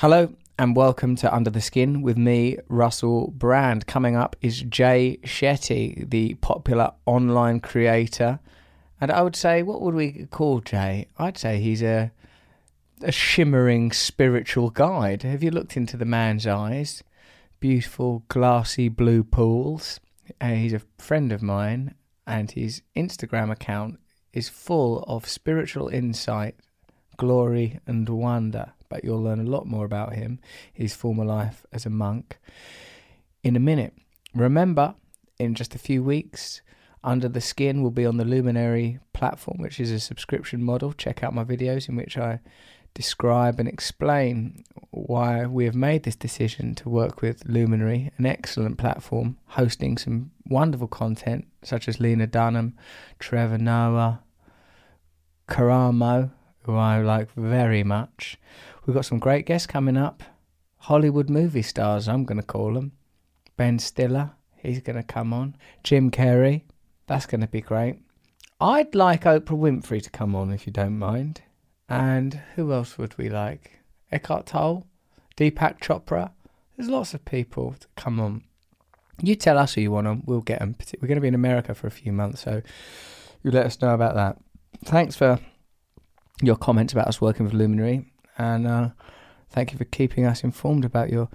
Hello and welcome to Under the Skin with me, Russell Brand. Coming up is Jay Shetty, the popular online creator. And I would say, what would we call Jay? I'd say he's a a shimmering spiritual guide. Have you looked into the man's eyes? Beautiful glassy blue pools. Uh, he's a friend of mine, and his Instagram account is full of spiritual insight, glory, and wonder but you'll learn a lot more about him, his former life as a monk, in a minute. Remember, in just a few weeks, Under the Skin will be on the Luminary platform, which is a subscription model. Check out my videos in which I describe and explain why we have made this decision to work with Luminary, an excellent platform hosting some wonderful content such as Lena Dunham, Trevor Noah, Karamo, who I like very much. We've got some great guests coming up. Hollywood movie stars, I'm going to call them. Ben Stiller, he's going to come on. Jim Carrey, that's going to be great. I'd like Oprah Winfrey to come on if you don't mind. And who else would we like? Eckhart Tolle, Deepak Chopra. There's lots of people to come on. You tell us who you want on, we'll get them. We're going to be in America for a few months, so you let us know about that. Thanks for your comments about us working with Luminary and uh, thank you for keeping us informed about your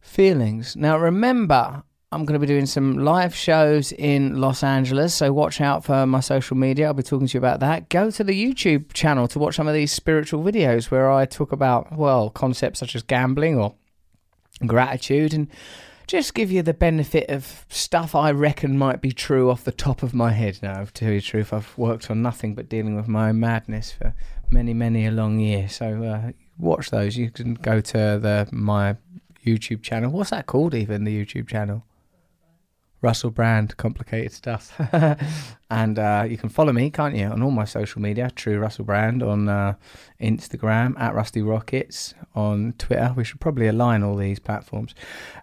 feelings. Now, remember, I'm going to be doing some live shows in Los Angeles, so watch out for my social media. I'll be talking to you about that. Go to the YouTube channel to watch some of these spiritual videos where I talk about, well, concepts such as gambling or gratitude and just give you the benefit of stuff I reckon might be true off the top of my head. Now, to tell you the truth, I've worked on nothing but dealing with my own madness for many, many a long year. So uh, watch those. You can go to the my YouTube channel. What's that called? Even the YouTube channel. Russell Brand, complicated stuff. and uh, you can follow me, can't you, on all my social media? True Russell Brand on uh, Instagram, at Rusty Rockets on Twitter. We should probably align all these platforms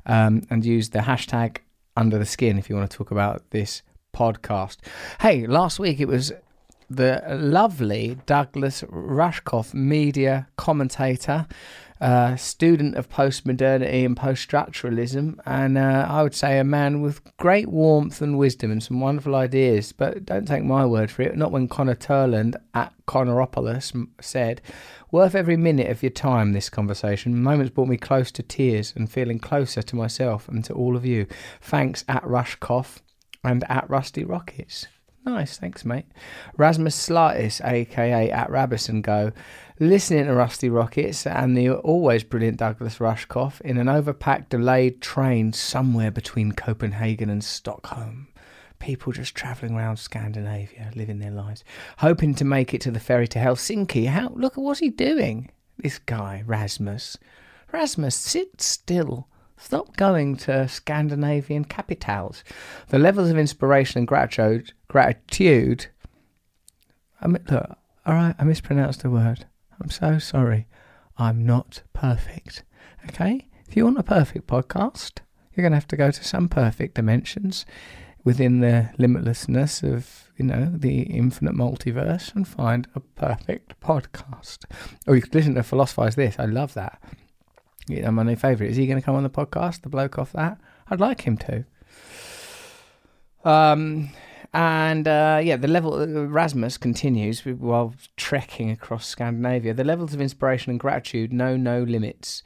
um, and use the hashtag under the skin if you want to talk about this podcast. Hey, last week it was the lovely Douglas Rushkoff, media commentator, uh, student of postmodernity and post-structuralism, and uh, I would say a man with great warmth and wisdom and some wonderful ideas. But don't take my word for it. Not when Connor Turland at Connoropoulos said, "Worth every minute of your time." This conversation moments brought me close to tears and feeling closer to myself and to all of you. Thanks at Rushkoff and at Rusty Rockets. Nice, thanks, mate. Rasmus Slatis, aka at Rabison Go, listening to Rusty Rockets and the always brilliant Douglas Rushkoff in an overpacked, delayed train somewhere between Copenhagen and Stockholm. People just travelling around Scandinavia, living their lives, hoping to make it to the ferry to Helsinki. How? Look at what's he doing? This guy, Rasmus. Rasmus, sit still. Stop going to Scandinavian capitals. The levels of inspiration and gratitude, gratitude. I mean, look, all right, I mispronounced the word. I'm so sorry. I'm not perfect. Okay? If you want a perfect podcast, you're going to have to go to some perfect dimensions within the limitlessness of, you know, the infinite multiverse and find a perfect podcast. Or you could listen to Philosophize This. I love that. Know, my new favourite. Is he going to come on the podcast? The bloke off that? I'd like him to. Um, and uh, yeah, the level uh, Rasmus continues while trekking across Scandinavia. The levels of inspiration and gratitude know no limits.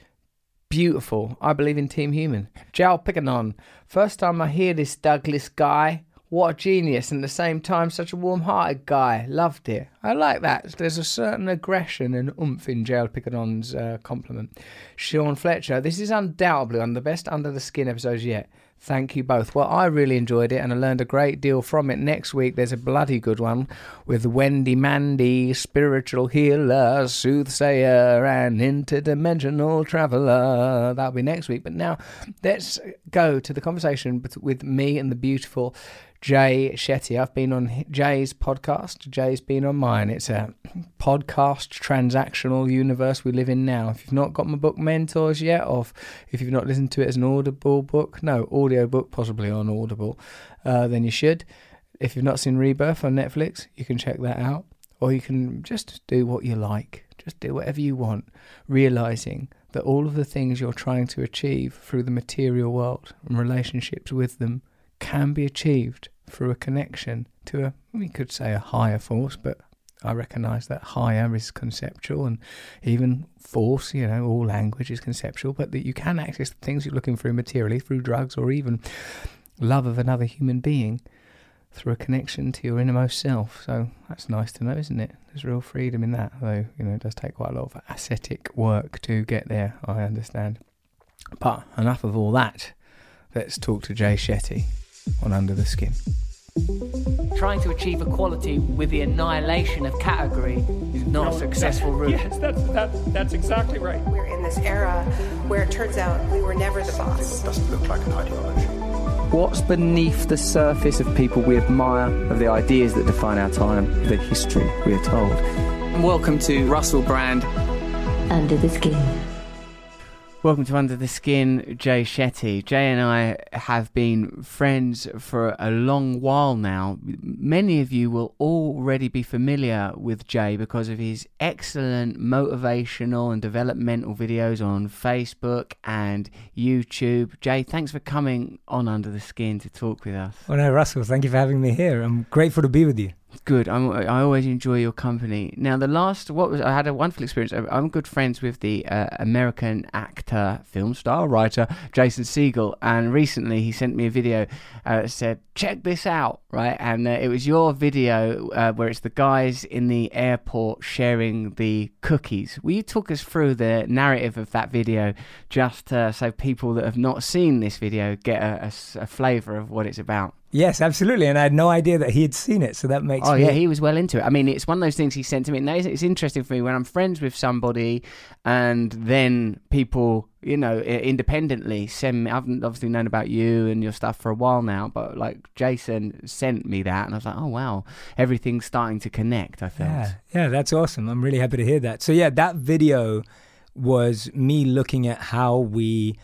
Beautiful. I believe in Team Human. Jal Pickanon. First time I hear this Douglas guy. What a genius, and at the same time, such a warm hearted guy. Loved it. I like that. There's a certain aggression and oomph in Jail Pickanon's uh, compliment. Sean Fletcher, this is undoubtedly one of the best under the skin episodes yet. Thank you both. Well, I really enjoyed it and I learned a great deal from it. Next week, there's a bloody good one with Wendy Mandy, spiritual healer, soothsayer, and interdimensional traveler. That'll be next week. But now, let's go to the conversation with me and the beautiful Jay Shetty. I've been on Jay's podcast. Jay's been on mine. It's a podcast transactional universe we live in now. If you've not got my book Mentors yet, or if you've not listened to it as an Audible book, no, audio book, possibly on Audible, uh, then you should. If you've not seen Rebirth on Netflix, you can check that out. or you can just do what you like, just do whatever you want, realizing that all of the things you're trying to achieve through the material world and relationships with them can be achieved through a connection to a, we could say a higher force, but I recognise that higher is conceptual and even force, you know, all language is conceptual, but that you can access the things you're looking for materially through drugs or even love of another human being through a connection to your innermost self. So that's nice to know, isn't it? There's real freedom in that, though, you know, it does take quite a lot of ascetic work to get there, I understand. But enough of all that. Let's talk to Jay Shetty on Under the Skin. Trying to achieve equality with the annihilation of category is not no, a successful route. Yes, that's, that, that's exactly right. We're in this era where it turns out we were never the boss. It doesn't look like an ideology. What's beneath the surface of people we admire, of the ideas that define our time, the history we are told? Welcome to Russell Brand. Under the Skin. Welcome to Under the Skin, Jay Shetty. Jay and I have been friends for a long while now. Many of you will already be familiar with Jay because of his excellent motivational and developmental videos on Facebook and YouTube. Jay, thanks for coming on Under the Skin to talk with us. Well, no, Russell, thank you for having me here. I'm grateful to be with you. Good. I'm, I always enjoy your company. Now, the last what was I had a wonderful experience. I'm good friends with the uh, American actor, film star, writer Jason Segel, and recently he sent me a video uh, that said, "Check this out!" Right, and uh, it was your video uh, where it's the guys in the airport sharing the cookies. Will you talk us through the narrative of that video, just uh, so people that have not seen this video get a, a, a flavour of what it's about? Yes, absolutely. And I had no idea that he had seen it. So that makes Oh, me... yeah, he was well into it. I mean, it's one of those things he sent to me. Now, it's interesting for me when I'm friends with somebody and then people, you know, independently send me. I've obviously known about you and your stuff for a while now, but like Jason sent me that and I was like, oh, wow, everything's starting to connect, I felt. Yeah, yeah, that's awesome. I'm really happy to hear that. So, yeah, that video was me looking at how we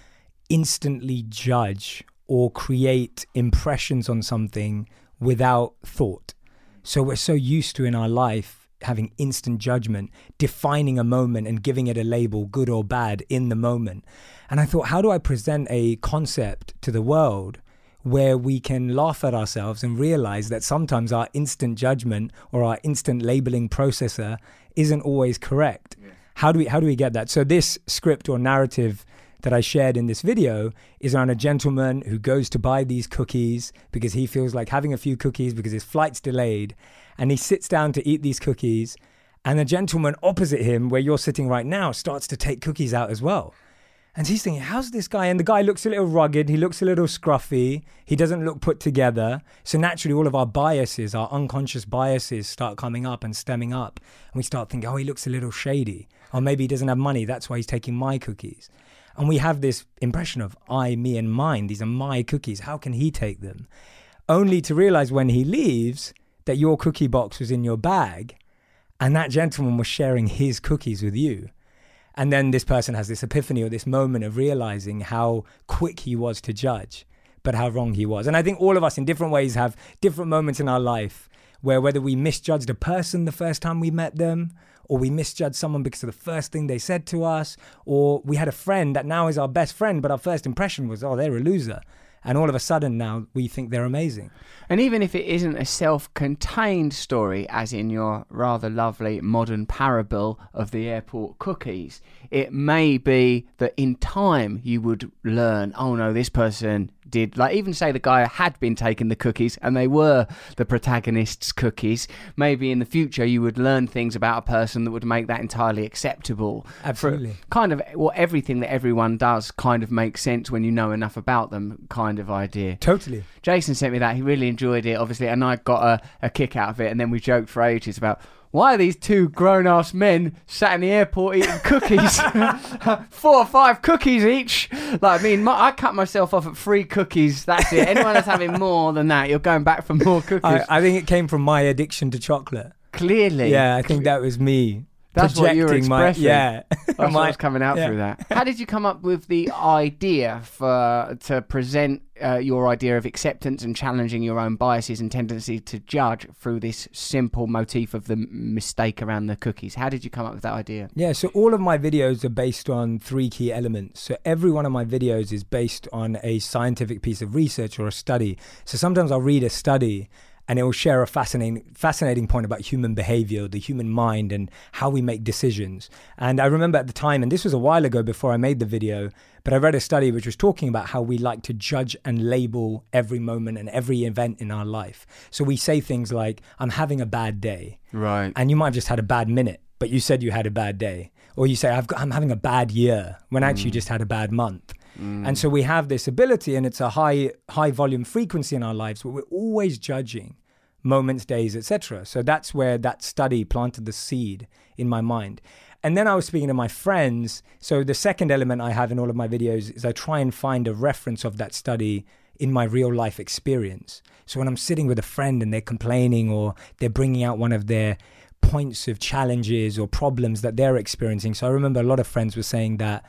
instantly judge or create impressions on something without thought. So we're so used to in our life having instant judgment, defining a moment and giving it a label, good or bad, in the moment. And I thought, how do I present a concept to the world where we can laugh at ourselves and realize that sometimes our instant judgment or our instant labeling processor isn't always correct? Yeah. How do we how do we get that? So this script or narrative that I shared in this video is around a gentleman who goes to buy these cookies because he feels like having a few cookies because his flight's delayed. And he sits down to eat these cookies. And the gentleman opposite him, where you're sitting right now, starts to take cookies out as well. And he's thinking, how's this guy? And the guy looks a little rugged. He looks a little scruffy. He doesn't look put together. So naturally, all of our biases, our unconscious biases, start coming up and stemming up. And we start thinking, oh, he looks a little shady. Or maybe he doesn't have money. That's why he's taking my cookies. And we have this impression of I, me, and mine. These are my cookies. How can he take them? Only to realize when he leaves that your cookie box was in your bag and that gentleman was sharing his cookies with you. And then this person has this epiphany or this moment of realizing how quick he was to judge, but how wrong he was. And I think all of us in different ways have different moments in our life where whether we misjudged a person the first time we met them, or we misjudged someone because of the first thing they said to us, or we had a friend that now is our best friend, but our first impression was, oh, they're a loser. And all of a sudden now we think they're amazing. And even if it isn't a self contained story, as in your rather lovely modern parable of the airport cookies, it may be that in time you would learn, oh no, this person did like even say the guy had been taking the cookies and they were the protagonist's cookies maybe in the future you would learn things about a person that would make that entirely acceptable. Absolutely. kind of well everything that everyone does kind of makes sense when you know enough about them kind of idea. Totally. Jason sent me that. He really enjoyed it. Obviously and i got a, a kick out of it and then we joked for ages about why are these two grown ass men sat in the airport eating cookies? Four or five cookies each. Like, I mean, my, I cut myself off at three cookies. That's it. Anyone that's having more than that, you're going back for more cookies. I, I think it came from my addiction to chocolate. Clearly. Yeah, I think that was me That's what you were projecting my expressing. yeah. That's my- what's coming out yeah. through that. How did you come up with the idea for to present uh, your idea of acceptance and challenging your own biases and tendency to judge through this simple motif of the mistake around the cookies? How did you come up with that idea? Yeah, so all of my videos are based on three key elements. So every one of my videos is based on a scientific piece of research or a study. So sometimes I'll read a study and it will share a fascinating fascinating point about human behavior, the human mind and how we make decisions. And I remember at the time and this was a while ago before I made the video, but I read a study which was talking about how we like to judge and label every moment and every event in our life. So we say things like I'm having a bad day Right. and you might have just had a bad minute, but you said you had a bad day, or you say I've got, I'm having a bad year when actually you mm. just had a bad month. Mm. And so we have this ability, and it's a high high volume frequency in our lives, where we're always judging moments, days, etc. So that's where that study planted the seed in my mind. And then I was speaking to my friends. So the second element I have in all of my videos is I try and find a reference of that study in my real life experience. So when I'm sitting with a friend and they're complaining or they're bringing out one of their points of challenges or problems that they're experiencing. So I remember a lot of friends were saying that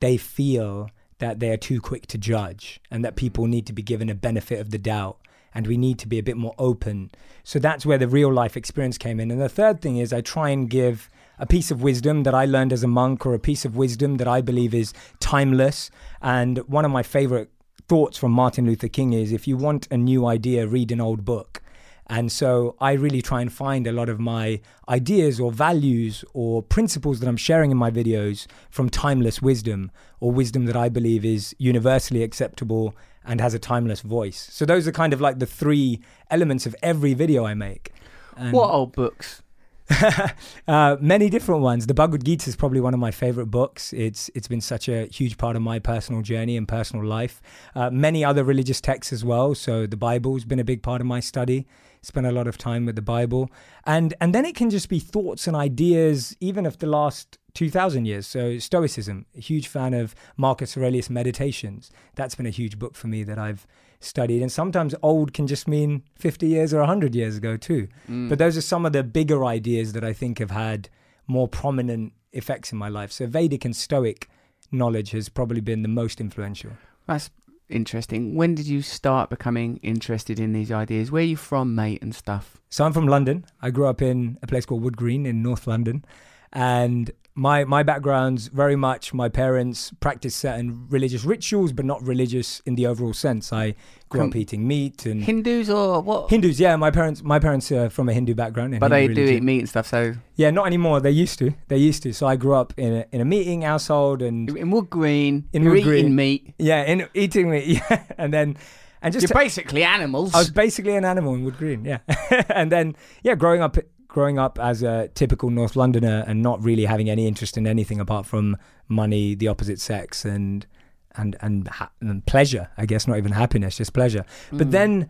they feel that they are too quick to judge and that mm-hmm. people need to be given a benefit of the doubt and we need to be a bit more open. So that's where the real life experience came in. And the third thing is I try and give a piece of wisdom that I learned as a monk or a piece of wisdom that I believe is timeless. And one of my favorite thoughts from Martin Luther King is if you want a new idea, read an old book. And so I really try and find a lot of my ideas or values or principles that I'm sharing in my videos from timeless wisdom or wisdom that I believe is universally acceptable and has a timeless voice. So those are kind of like the three elements of every video I make. And What old books? uh, many different ones. The Bhagavad Gita is probably one of my favorite books. It's it's been such a huge part of my personal journey and personal life. Uh, many other religious texts as well. So the Bible's been a big part of my study. Spent a lot of time with the Bible, and and then it can just be thoughts and ideas, even of the last two thousand years. So Stoicism, a huge fan of Marcus Aurelius Meditations. That's been a huge book for me that I've studied. And sometimes old can just mean 50 years or 100 years ago, too. Mm. But those are some of the bigger ideas that I think have had more prominent effects in my life. So Vedic and Stoic knowledge has probably been the most influential. That's interesting. When did you start becoming interested in these ideas? Where are you from, mate, and stuff? So I'm from London. I grew up in a place called Wood Green in North London. And my my background's very much my parents practice certain religious rituals, but not religious in the overall sense. I grew up eating meat and Hindus or what? Hindus. Yeah, my parents my parents are from a Hindu background. but they Hindu do religion. eat meat and stuff. So Yeah, not anymore. They used to. They used to. So I grew up in a, in a meeting household and in Wood Green, In Wood eating Green. meat. yeah, in eating meat. Yeah, and then and just You're basically animals. I was basically an animal in Wood Green. Yeah, and then yeah, growing up growing up as a typical North Londoner and not really having any interest in anything apart from money, the opposite sex, and and and, ha- and pleasure. I guess not even happiness, just pleasure. But mm. then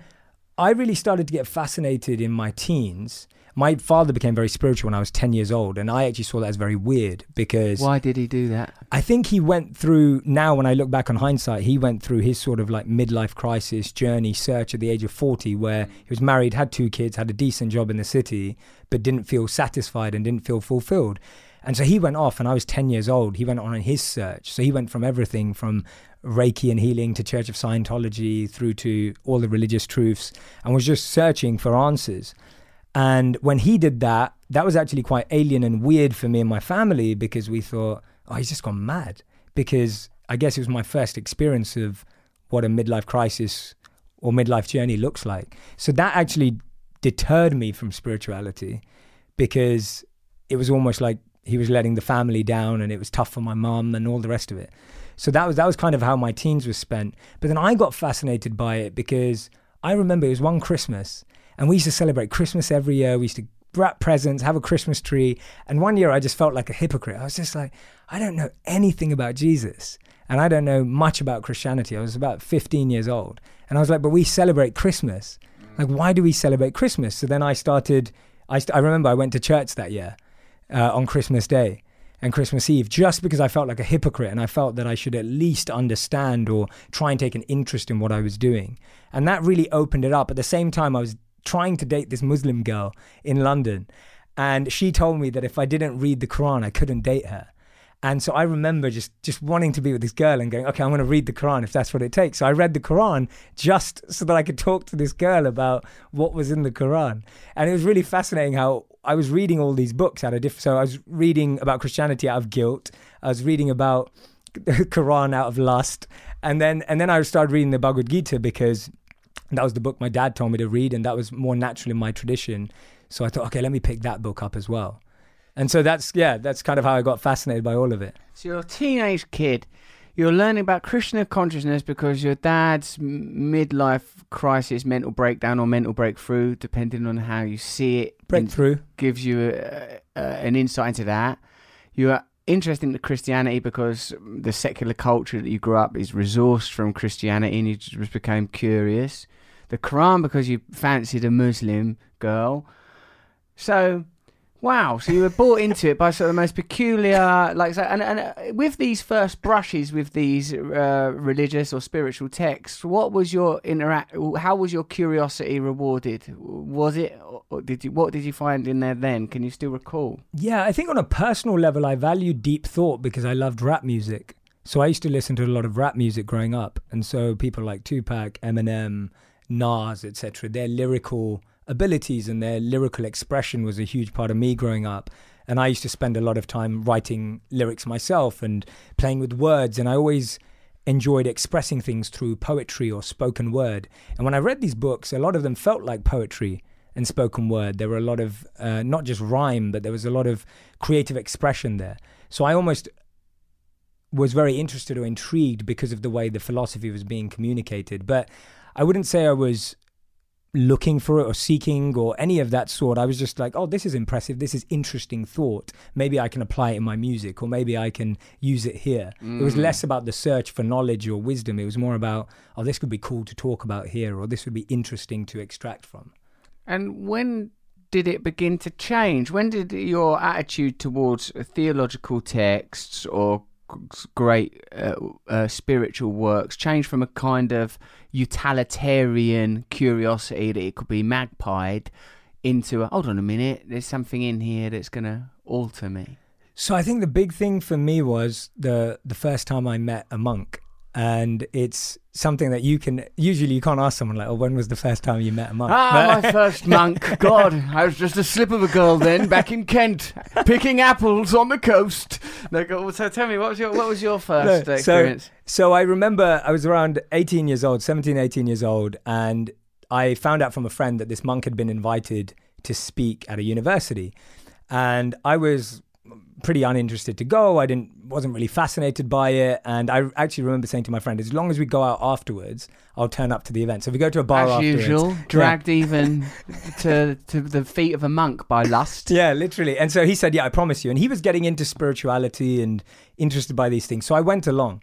I really started to get fascinated in my teens. My father became very spiritual when I was 10 years old, and I actually saw that as very weird because Why did he do that? I think he went through, now when I look back on hindsight, he went through his sort of like midlife crisis journey search at the age of 40, where he was married, had two kids, had a decent job in the city, but didn't feel satisfied and didn't feel fulfilled. And so he went off, and I was 10 years old. He went on his search. So he went from everything from Reiki and healing to Church of Scientology through to all the religious truths and was just searching for answers. And when he did that, that was actually quite alien and weird for me and my family because we thought, oh, he's just gone mad. Because I guess it was my first experience of what a midlife crisis or midlife journey looks like. So that actually deterred me from spirituality because it was almost like he was letting the family down and it was tough for my mum and all the rest of it. So that was that was kind of how my teens was spent. But then I got fascinated by it because I remember it was one Christmas and we used to celebrate Christmas every year. We used to wrap presents, have a Christmas tree. And one year I just felt like a hypocrite. I was just like, I don't know anything about Jesus. And I don't know much about Christianity. I was about 15 years old. And I was like, but we celebrate Christmas. Like, why do we celebrate Christmas? So then I started, I, st- I remember I went to church that year uh, on Christmas Day and Christmas Eve just because I felt like a hypocrite and I felt that I should at least understand or try and take an interest in what I was doing. And that really opened it up. At the same time, I was trying to date this Muslim girl in London. and she told me that if I didn't read the Quran, I couldn't date her. And so I remember just just wanting to be with this girl and going, okay, I'm going to read the Quran if that's what it takes. So I read the Quran just so that I could talk to this girl about what was in the Quran. And it was really fascinating how I was reading all these books out of different. So I was reading about Christianity out of guilt. I was reading about the Quran out of lust, and then and then I started reading the Bhagavad Gita because that was the book my dad told me to read, and that was more natural in my tradition. So I thought, okay, let me pick that book up as well. And so that's yeah, that's kind of how I got fascinated by all of it. So you're a teenage kid. You're learning about Krishna consciousness because your dad's midlife crisis, mental breakdown, or mental breakthrough, depending on how you see it, Breakthrough. gives you a, a, an insight into that. You are to Christianity because the secular culture that you grew up is resourced from Christianity, and you just became curious. The Quran because you fancied a Muslim girl. So, wow! So you were brought into it by sort of the most peculiar, like, and and uh, with these first brushes with these uh, religious or spiritual texts, what was your interact? How was your curiosity rewarded? Was it? Or did you? What did you find in there then? Can you still recall? Yeah, I think on a personal level, I value deep thought because I loved rap music. So I used to listen to a lot of rap music growing up, and so people like Tupac, Eminem, Nas, etc. Their lyrical abilities and their lyrical expression was a huge part of me growing up. And I used to spend a lot of time writing lyrics myself and playing with words, and I always enjoyed expressing things through poetry or spoken word. And when I read these books, a lot of them felt like poetry and spoken word. There were a lot of uh, not just rhyme, but there was a lot of creative expression there. So I almost was very interested or intrigued because of the way the philosophy was being communicated. But I wouldn't say I was looking for it or seeking or any of that sort. I was just like, oh, this is impressive. This is interesting thought. Maybe I can apply it in my music or maybe I can use it here. It was mm. less about the search for knowledge or wisdom. It was more about, oh, this could be cool to talk about here or this would be interesting to extract from. And when did it begin to change? When did your attitude towards uh, theological texts or great uh, uh, spiritual works change from a kind of utilitarian curiosity that it could be magpied into a hold on a minute, there's something in here that's going to alter me? So I think the big thing for me was the the first time I met a monk, and it's something that you can usually you can't ask someone like, "Oh, when was the first time you met a monk?" Ah, my first monk. God, I was just a slip of a girl then, back in Kent, picking apples on the coast. No, go- so tell me, what was your what was your first No, experience? So, so I remember I was around 18 years old, 17, 18 years old, and I found out from a friend that this monk had been invited to speak at a university. And I was pretty uninterested to go. I didn't wasn't really fascinated by it. And I actually remember saying to my friend, as long as we go out afterwards, I'll turn up to the event. So if we go to a bar As afterwards. usual, Yeah. dragged even to to the feet of a monk by lust. Yeah, literally. And so he said, Yeah, I promise you. And he was getting into spirituality and interested by these things. So I went along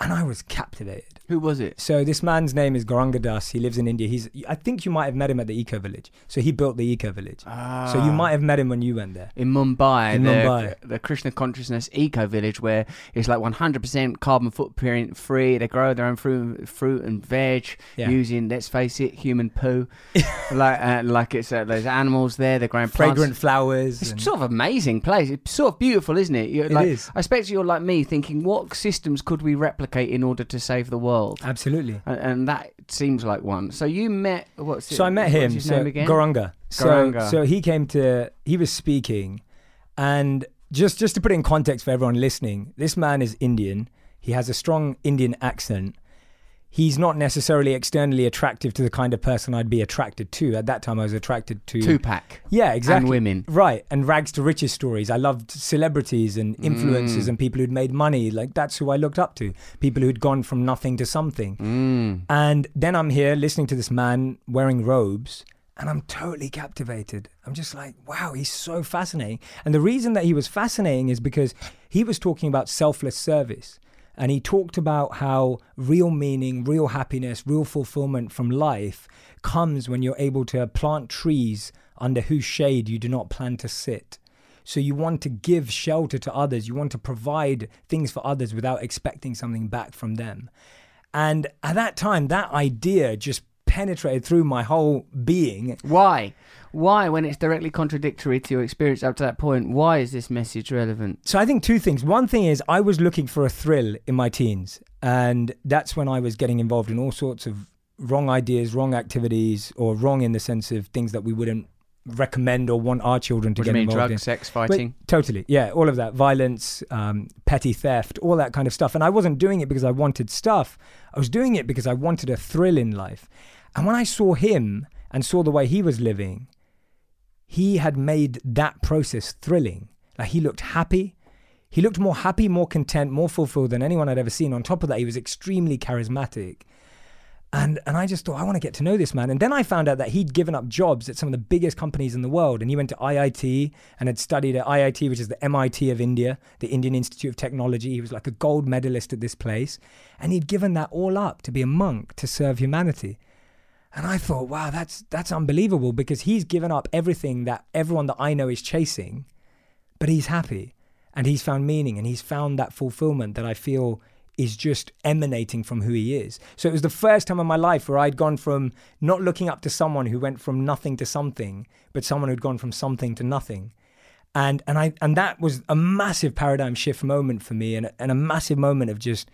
and I was captivated. Who was it? So this man's name is Gauranga Das. He lives in India. He's I think you might have met him at the Eco Village. So he built the Eco Village. Ah. So you might have met him when you went there. in Mumbai, In the, Mumbai. the Krishna Consciousness Eco Village, where it's like 100% carbon footprint free. They grow their own fruit, fruit and veg Yeah. using, let's face it, human poo. like, uh, like it's uh, there's animals there. They're growing plants. Fragrant flowers. It's and- sort of amazing place. It's sort of beautiful, isn't it? You're It like, is. I expect you're like me, thinking, what systems could we replicate in order to save the world? Absolutely. And, and that seems like one. So you met what's it, So I met him. His so name again? Gauranga. So so he came to he was speaking and just just to put it in context for everyone listening, this man is Indian. He has a strong Indian accent. He's not necessarily externally attractive to the kind of person I'd be attracted to. At that time I was attracted to Tupac. Yeah, exactly. And women. Right. And rags to riches stories. I loved celebrities and Mm. and people who'd made money. Like that's who I looked up to. People who'd gone from nothing to something. Mm. And then I'm here listening to this man wearing robes and I'm totally captivated. I'm just like, wow, he's so fascinating. And the reason that he was fascinating is because he was talking about selfless service. And he talked about how real meaning, real happiness, real fulfillment from life comes when you're able to plant trees under whose shade you do not plan to sit. So you want to give shelter to others, you want to provide things for others without expecting something back from them. And at that time, that idea just penetrated through my whole being. Why? Why, when it's directly contradictory to your experience up to that point, why is this message relevant? So I think two things. One thing is I was looking for a thrill in my teens, and that's when I was getting involved in all sorts of wrong ideas, wrong activities, or wrong in the sense of things that we wouldn't recommend or want our children to What do get you mean, involved drugs, in. sex, But- fighting? totally, yeah, all of that violence, um, petty theft, all that kind of stuff. And I wasn't doing it because I wanted stuff. I was doing it because I wanted a thrill in life. And when I saw him and saw the way he was living, he had made that process thrilling. Like he looked happy. He looked more happy, more content, more fulfilled than anyone I'd ever seen. On top of that, he was extremely charismatic. And and I just thought I want to get to know this man. And then I found out that he'd given up jobs at some of the biggest companies in the world. And he went to IIT and had studied at IIT, which is the MIT of India, the Indian Institute of Technology. He was like a gold medalist at this place. And he'd given that all up to be a monk to serve humanity. And I thought, wow, that's that's unbelievable because he's given up everything that everyone that I know is chasing, but he's happy and he's found meaning and he's found that fulfillment that I feel is just emanating from who he is. So it was the first time in my life where I'd gone from not looking up to someone who went from nothing to something, but someone who'd gone from something to nothing. And and I and that was a massive paradigm shift moment for me and, and a massive moment of just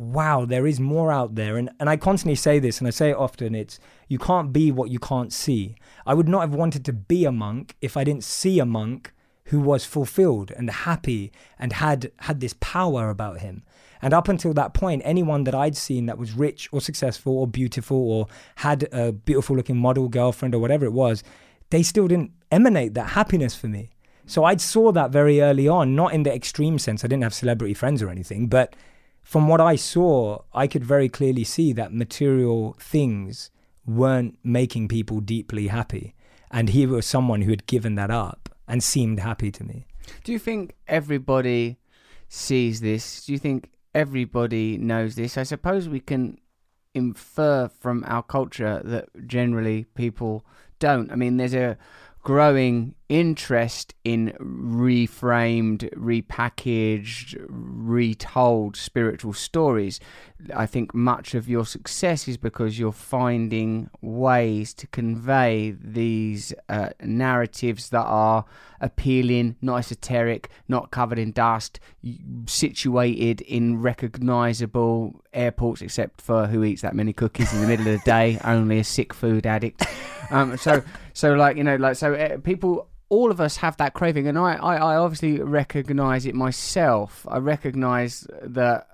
wow, there is more out there. And, and I constantly say this, and I say it often it's you can't be what you can't see. I would not have wanted to be a monk if I didn't see a monk who was fulfilled and happy and had had this power about him. And up until that point, anyone that I'd seen that was rich or successful or beautiful or had a beautiful looking model girlfriend or whatever it was, they still didn't emanate that happiness for me. So I saw that very early on, not in the extreme sense. I didn't have celebrity friends or anything, but from what I saw, I could very clearly see that material things weren't making people deeply happy. And he was someone who had given that up and seemed happy to me. Do you think everybody sees this? Do you think everybody knows this? I suppose we can infer from our culture that generally people don't. I mean, there's a growing interest in reframed, repackaged, retold spiritual stories. I think much of your success is because you're finding ways to convey these uh, narratives that are appealing, not esoteric, not covered in dust, situated in recognizable airports, except for who eats that many cookies in the middle of the day, only a sick food addict. Um, so, so like you know, like so, uh, people all of us have that craving, and I, I, I obviously recognize it myself. I recognize that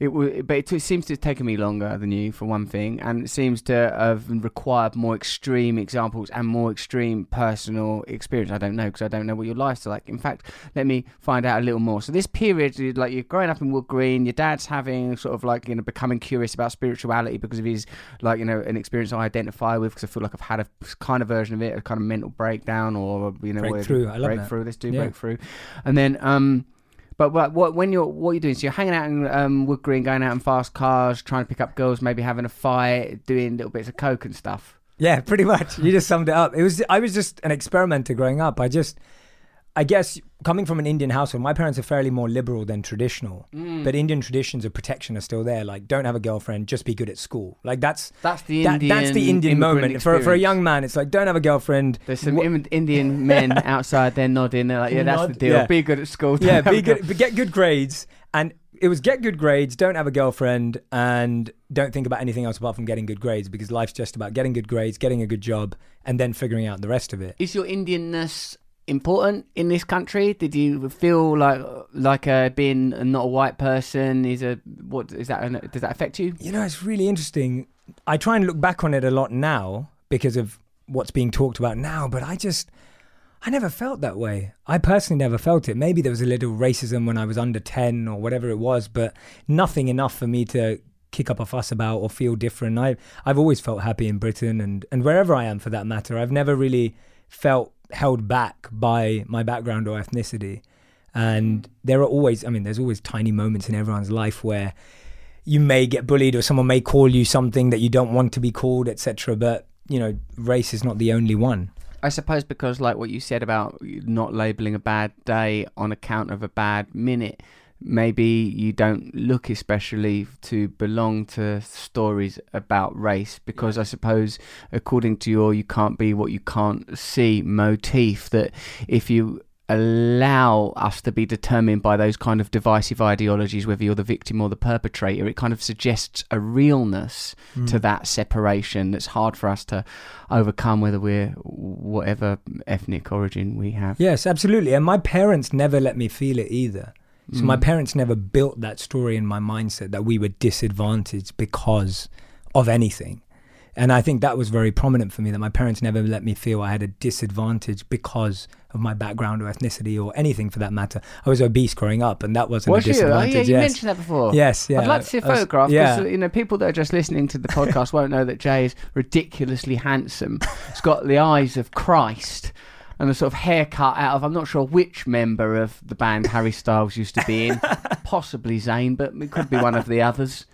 it w- but it, it seems to have taken me longer than you for one thing, and it seems to have required more extreme examples and more extreme personal experience. I don't know because I don't know what your life's like. In fact, let me find out a little more. So this period, like you're growing up in Wood Green, your dad's having sort of like you know becoming curious about spirituality because of his like you know an experience I identify with because I feel like I've had a kind of version of it, a kind of mental breakdown or you know Breakthrough. I love that. breakthrough. Let's do Yeah. breakthrough, and then um. But what, what when you're what you're doing? So you're hanging out in um, Wood Green, going out in fast cars, trying to pick up girls, maybe having a fight, doing little bits of coke and stuff. Yeah, pretty much. You just summed it up. It was I was just an experimenter growing up. I just I guess coming from an Indian household, my parents are fairly more liberal than traditional. Mm. But Indian traditions of protection are still there. Like don't have a girlfriend, just be good at school. Like that's That's the that, Indian. that's the Indian moment. For for a young man, it's like don't have a girlfriend. There's some Im- Indian men outside. They're nodding. They're like, "Yeah, that's the deal. yeah. Be good at school. yeah, be girl- good, but get good grades. And it was get good grades, don't have a girlfriend, and don't think about anything else apart from getting good grades because life's just about getting good grades, getting a good job, and then figuring out the rest of it. Is your Indianness important in this country? Did you feel like like uh, being not a white person is a what is that? Does that affect you? You know, it's really interesting. I try and look back on it a lot now because of what's being talked about now, but I just, I never felt that way. I personally never felt it. Maybe there was a little racism when I was under 10 or whatever it was, but nothing enough for me to kick up a fuss about or feel different. I, I've always felt happy in Britain and, and wherever I am for that matter. I've never really felt held back by my background or ethnicity. And hmm. there are always, I mean, there's always tiny moments in everyone's life where you may get bullied or someone may call you something that you don't want to be called, etc. But you know, race is not the only one. I suppose because like what you said about not labeling a bad day on account of a bad minute, maybe you don't look especially to belong to stories about race because I suppose according to your you can't be what you can't see motif that if you allow us to be determined by those kind of divisive ideologies whether you're the victim or the perpetrator it kind of suggests a realness Mm. to that separation that's hard for us to overcome whether we're whatever ethnic origin we have Yes, absolutely. And my parents never let me feel it either. So my Mm. parents never built that story in my mindset that we were disadvantaged because of anything. And I think that was very prominent for me that my parents never let me feel I had a disadvantage because of my background or ethnicity or anything for that matter. I was obese growing up and that wasn't was a you? Oh, yeah, you yes. mentioned that before. Yes, yeah. I'd like to see a was- photograph yeah. because you know people that are just listening to the podcast won't know that Jay is ridiculously handsome. He's got the eyes of Christ and a sort of haircut out of I'm not sure which member of the band Harry Styles used to be in, possibly Zayn, but it could be one of the others.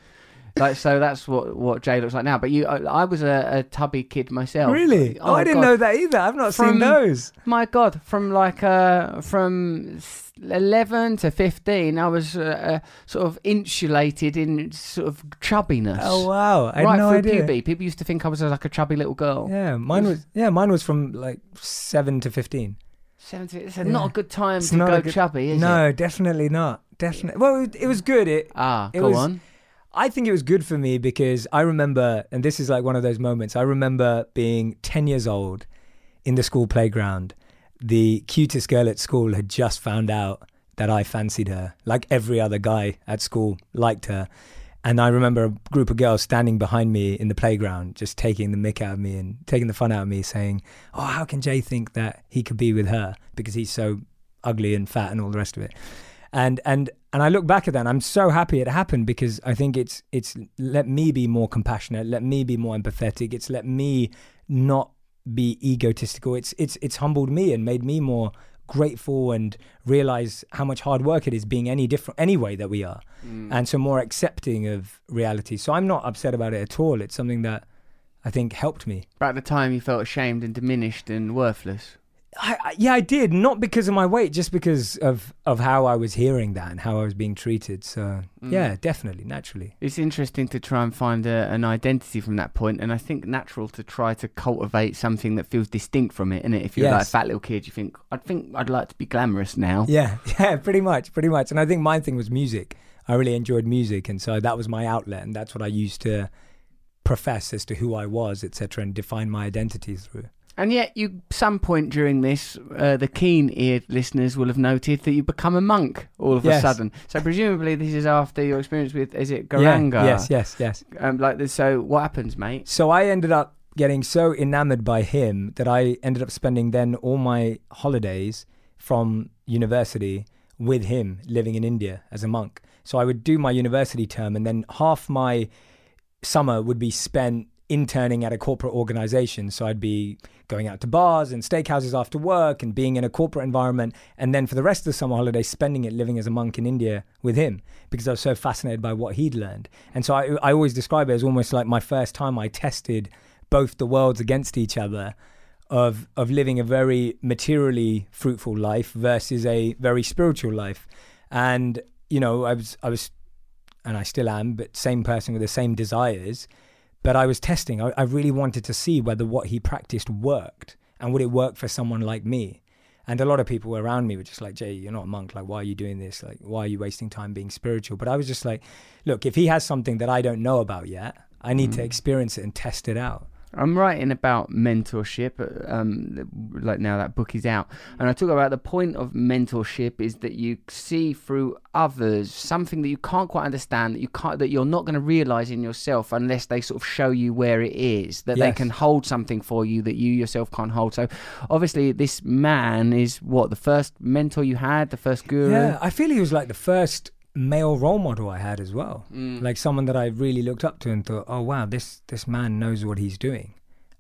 Like so, that's what what Jay looks like now. But you, I, I was a, a tubby kid myself. Really? Oh, I didn't God. know that either. I've not From- seen those. My God, from like uh, from eleven to fifteen, I was uh, uh, sort of insulated in sort of chubbiness. Oh wow! I had right no through idea. puberty, people used to think I was uh, like a chubby little girl. Yeah, mine was yeah, mine was from like seven to fifteen. Seventeen. It's a, Yeah. not a good time It's to go good- chubby, is no, it? definitely not. Definitely. Well, it, it was good. It Ah, It go was- on. I think it was good for me because I remember, and this is like one of those moments. I remember being 10 years old in the school playground. The cutest girl at school had just found out that I fancied her, like every other guy at school liked her. And I remember a group of girls standing behind me in the playground, just taking the mick out of me and taking the fun out of me, saying, Oh, how can Jay think that he could be with her because he's so ugly and fat and all the rest of it? and and and I look back at that and I'm so happy it happened because I think it's it's let me be more compassionate, let me be more empathetic, it's let me not be egotistical. It's it's it's humbled me and made me more grateful and realize how much hard work it is being any different any way that we are. Mm. And so more accepting of reality. So I'm not upset about it at all. It's something that I think helped me. But at the time, you felt ashamed and diminished and worthless. I, I, yeah, I did. Not because of my weight, just because of, of how I was hearing that and how I was being treated. So, Mm. yeah, definitely, naturally. It's interesting to try and find a, an identity from that point, and I think natural to try to cultivate something that feels distinct from it. Isn't it? If you're like a fat little kid, you think, "I think I'd like to be glamorous now." Yeah, yeah, pretty much, pretty much. And I think my thing was music. I really enjoyed music, and so that was my outlet, and that's what I used to profess as to who I was, etc., and define my identity through. And yet, you some point during this, uh, the keen-eared listeners will have noted that you become a monk all of a sudden. So presumably, this is after your experience with is it Yeah, Gauranga? yes, yes, yes. Um, like this. So what happens, mate? So I ended up getting so enamored by him that I ended up spending then all my holidays from university with him living in India as a monk. So I would do my university term and then half my summer would be spent interning at a corporate organization. So I'd be going out to bars and steakhouses after work and being in a corporate environment. And then for the rest of the summer holiday, spending it living as a monk in India with him because I was so fascinated by what he'd learned. And so I, I always describe it as almost like my first time I tested both the worlds against each other of of living a very materially fruitful life versus a very spiritual life. And you know, I was I was and I still am, but same person with the same desires. But I was testing. I, I really wanted to see whether what he practiced worked and would it work for someone like me. And a lot of people around me were just like, Jay, you're not a monk. Like, why are you doing this? Like, why are you wasting time being spiritual? But I was just like, look, if he has something that I don't know about yet, I need to mm. experience it and test it out. I'm writing about mentorship, uh, um, like now that book is out, and I talk about the point of mentorship is that you see through others something that you can't quite understand, that you can't, that you're not going to realize in yourself unless they sort of show you where it is, that they can hold something for you that you yourself can't hold. So, obviously, this man is what the first mentor you had, the first guru. Yeah, I feel he was like the first male role model I had as well. Mm. Like someone that I really looked up to and thought, oh wow, this this man knows what he's doing,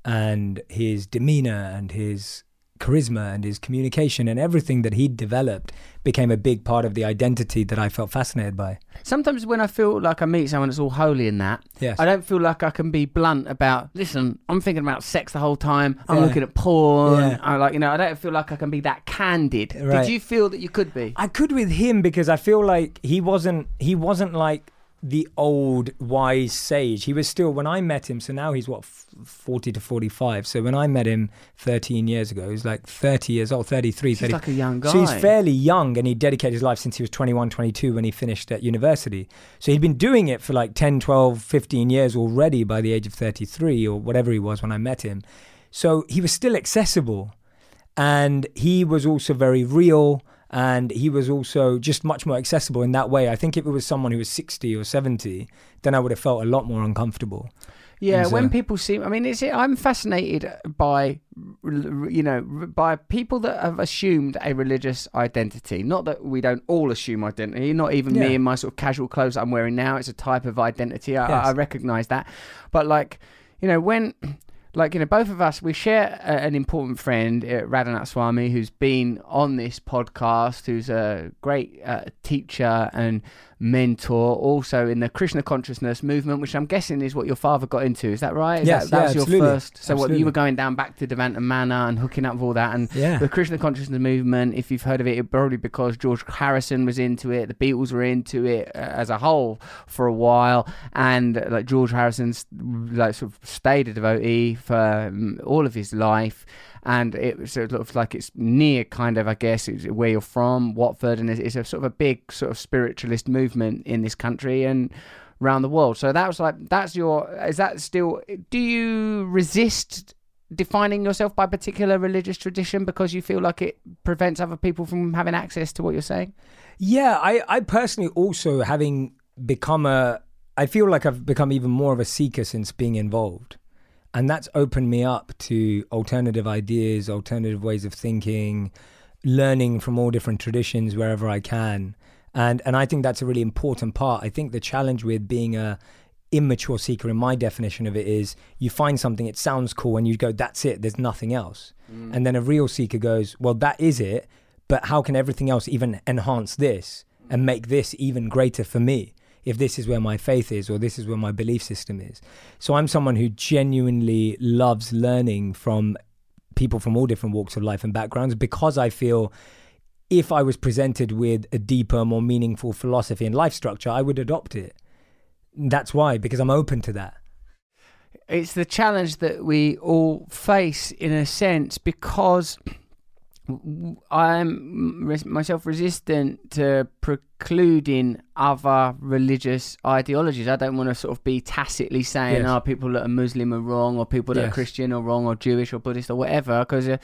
and his demeanor and his charisma and his communication and everything that he'd developed became a big part of the identity that I felt fascinated by. Sometimes when I feel like I meet someone that's all holy in that, Yes. I don't feel like I can be blunt about. Listen, I'm thinking about sex the whole time. I'm Yeah. looking at porn. Yeah. I like you know. I don't feel like I can be that candid. Right. Did you feel that you could be? I could with him because I feel like he wasn't he wasn't like the old wise sage. He was still when I met him. So now he's what forty to forty five. So when I met him thirteen years ago, he was like thirty years old, 33, He's 30. like a young guy. So he's fairly young and he dedicated his life since he was 21, 22 when he finished at university. So he'd been doing it for like 10, 12, 15 years already by the age of 33 or whatever he was when I met him. So he was still accessible and he was also very real and he was also just much more accessible in that way. I think if it was someone who was 60 or 70, then I would have felt a lot more uncomfortable. Yeah, when people see, I mean, it's, I'm fascinated by, you know, by people that have assumed a religious identity. Not that we don't all assume identity, not even Yeah. me in my sort of casual clothes I'm wearing now. It's a type of identity. I, Yes. I recognize that. But like, you know, when, like, you know, both of us, we share a, an important friend, uh, Radhanath Swami, who's been on this podcast, who's a great uh, teacher and mentor, also in the Krishna consciousness movement, which I'm guessing is what your father got into. Is that right? Is Yes, that, that yeah, was your absolutely. first. So what you were going down back to Bhaktivedanta Manor and hooking up with all that, and Yeah. the Krishna consciousness movement. If you've heard of it, it probably because George Harrison was into it, the Beatles were into it uh, as a whole for a while, and uh, like George Harrison's like sort of stayed a devotee for um, all of his life. And it sort of looks like it's near, kind of, I guess, it's where you're from, Watford, and it's, a sort of a big sort of spiritualist movement in this country and around the world. So that was like, that's your, is that still, do you resist defining yourself by particular religious tradition because you feel like it prevents other people from having access to what you're saying? Yeah, I, I personally also having become a I feel like I've become even more of a seeker since being involved. And that's opened me up to alternative ideas, alternative ways of thinking, learning from all different traditions wherever I can. And and I think that's a really important part. I think the challenge with being a immature seeker in my definition of it is you find something it sounds cool and you go that's it there's nothing else mm. and then a real seeker goes well that is it but how can everything else even enhance this and mm. make this even greater for me if this is where my faith is or this is where my belief system is. So i'm someone who genuinely loves learning from people from all different walks of life and backgrounds because i feel if i was presented with a deeper more meaningful philosophy and life structure i would adopt it. That's why because i'm open to that. It's the challenge that we all face in a sense because I'm res- myself resistant to precluding other religious ideologies. I don't want to sort of be tacitly saying, Yes. "Oh, people that are Muslim are wrong," or people that are Christian are wrong, or Jewish or Buddhist or whatever, because uh,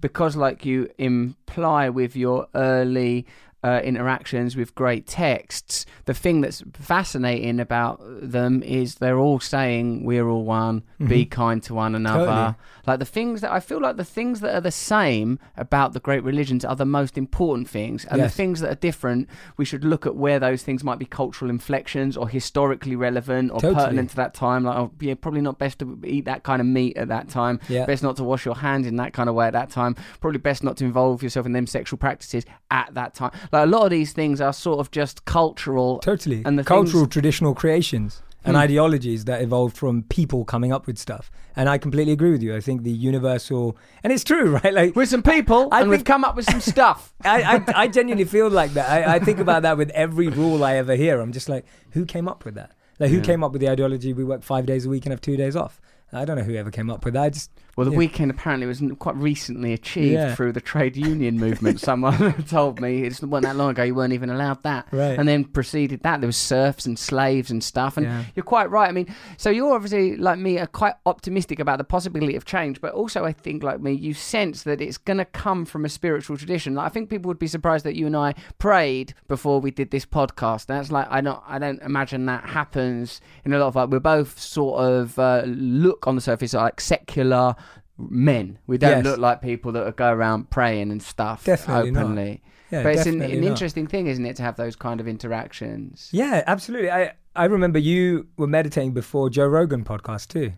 because like you imply with your early uh, interactions with great texts, the thing that's fascinating about them is they're all saying we're all one, be Mhm. kind to one another. Totally. Like the things that I feel like the things that are the same about the great religions are the most important things, and the things that are different, we should look at where those things might be cultural inflections or historically relevant or Totally. pertinent to that time. Like, oh, yeah, probably not best to eat that kind of meat at that time. Yeah. Best not to wash your hands in that kind of way at that time. Probably best not to involve yourself in them sexual practices at that time. Like a lot of these things are sort of just cultural. Totally. And the cultural things- traditional creations and Hmm. ideologies that evolved from people coming up with stuff. And I completely agree with you. I think the universal, and it's true, right? Like With some people, I and we've come up with some stuff. I, I, I genuinely feel like that. I, I think about that with every rule I ever hear. I'm just like, who came up with that? Like, who Yeah. came up with the ideology we work five days a week and have two days off? I don't know who ever came up with that. I just Well, the Yeah. weekend apparently was quite recently achieved Yeah. through the trade union movement. Someone told me it wasn't that long ago you weren't even allowed that, Right. and then preceded that there was serfs and slaves and stuff. And Yeah. you're quite right. I mean, so you're obviously like me, are quite optimistic about the possibility of change, but also I think like me, you sense that it's going to come from a spiritual tradition. Like, I think people would be surprised that you and I prayed before we did this podcast. That's like I don't I don't imagine that happens in a lot of like we're both sort of uh, look on the surface like secular men. We don't Yes. look like people that go around praying and stuff Definitely not. openly. yeah, but it's an, an not. interesting thing, isn't it, to have those kind of interactions? Yeah, absolutely. I I remember you were meditating before Joe Rogan podcast too.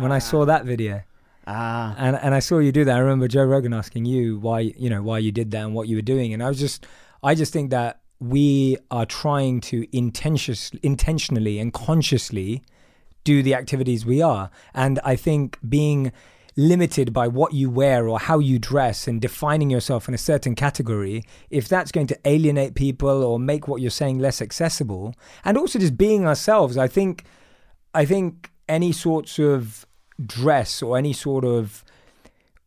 When I saw that video, Ah. and and I saw you do that. I remember Joe Rogan asking you why you know why you did that and what you were doing, and I was just I just think that we are trying to intention intentionally and consciously do the activities we are, and I think being limited by what you wear or how you dress and defining yourself in a certain category, if that's going to alienate people or make what you're saying less accessible, and also just being ourselves, I think, I think any sorts of dress or any sort of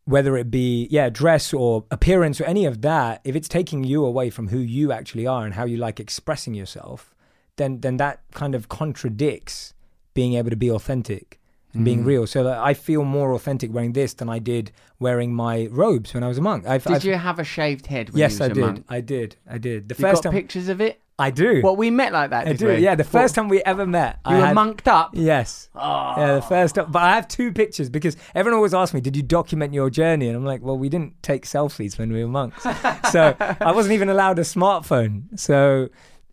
whether it be yeah dress or appearance or any of that if it's taking you away from who you actually are and how you like expressing yourself then then that kind of contradicts being able to be authentic and being Mm. real so that i feel more authentic wearing this than i did wearing my robes when i was a monk I've, Did I've- you have a shaved head? When yes you i did monk? i did i did the You first got time pictures of it? i do Well, we met like that. i do we? yeah the first time we ever met you I were had- monked up. Yes. Yeah, the first time. But I have two pictures because everyone always asks me, "Did you document your journey?" And I'm like, "Well, we didn't take selfies when we were monks, so I wasn't even allowed a smartphone." So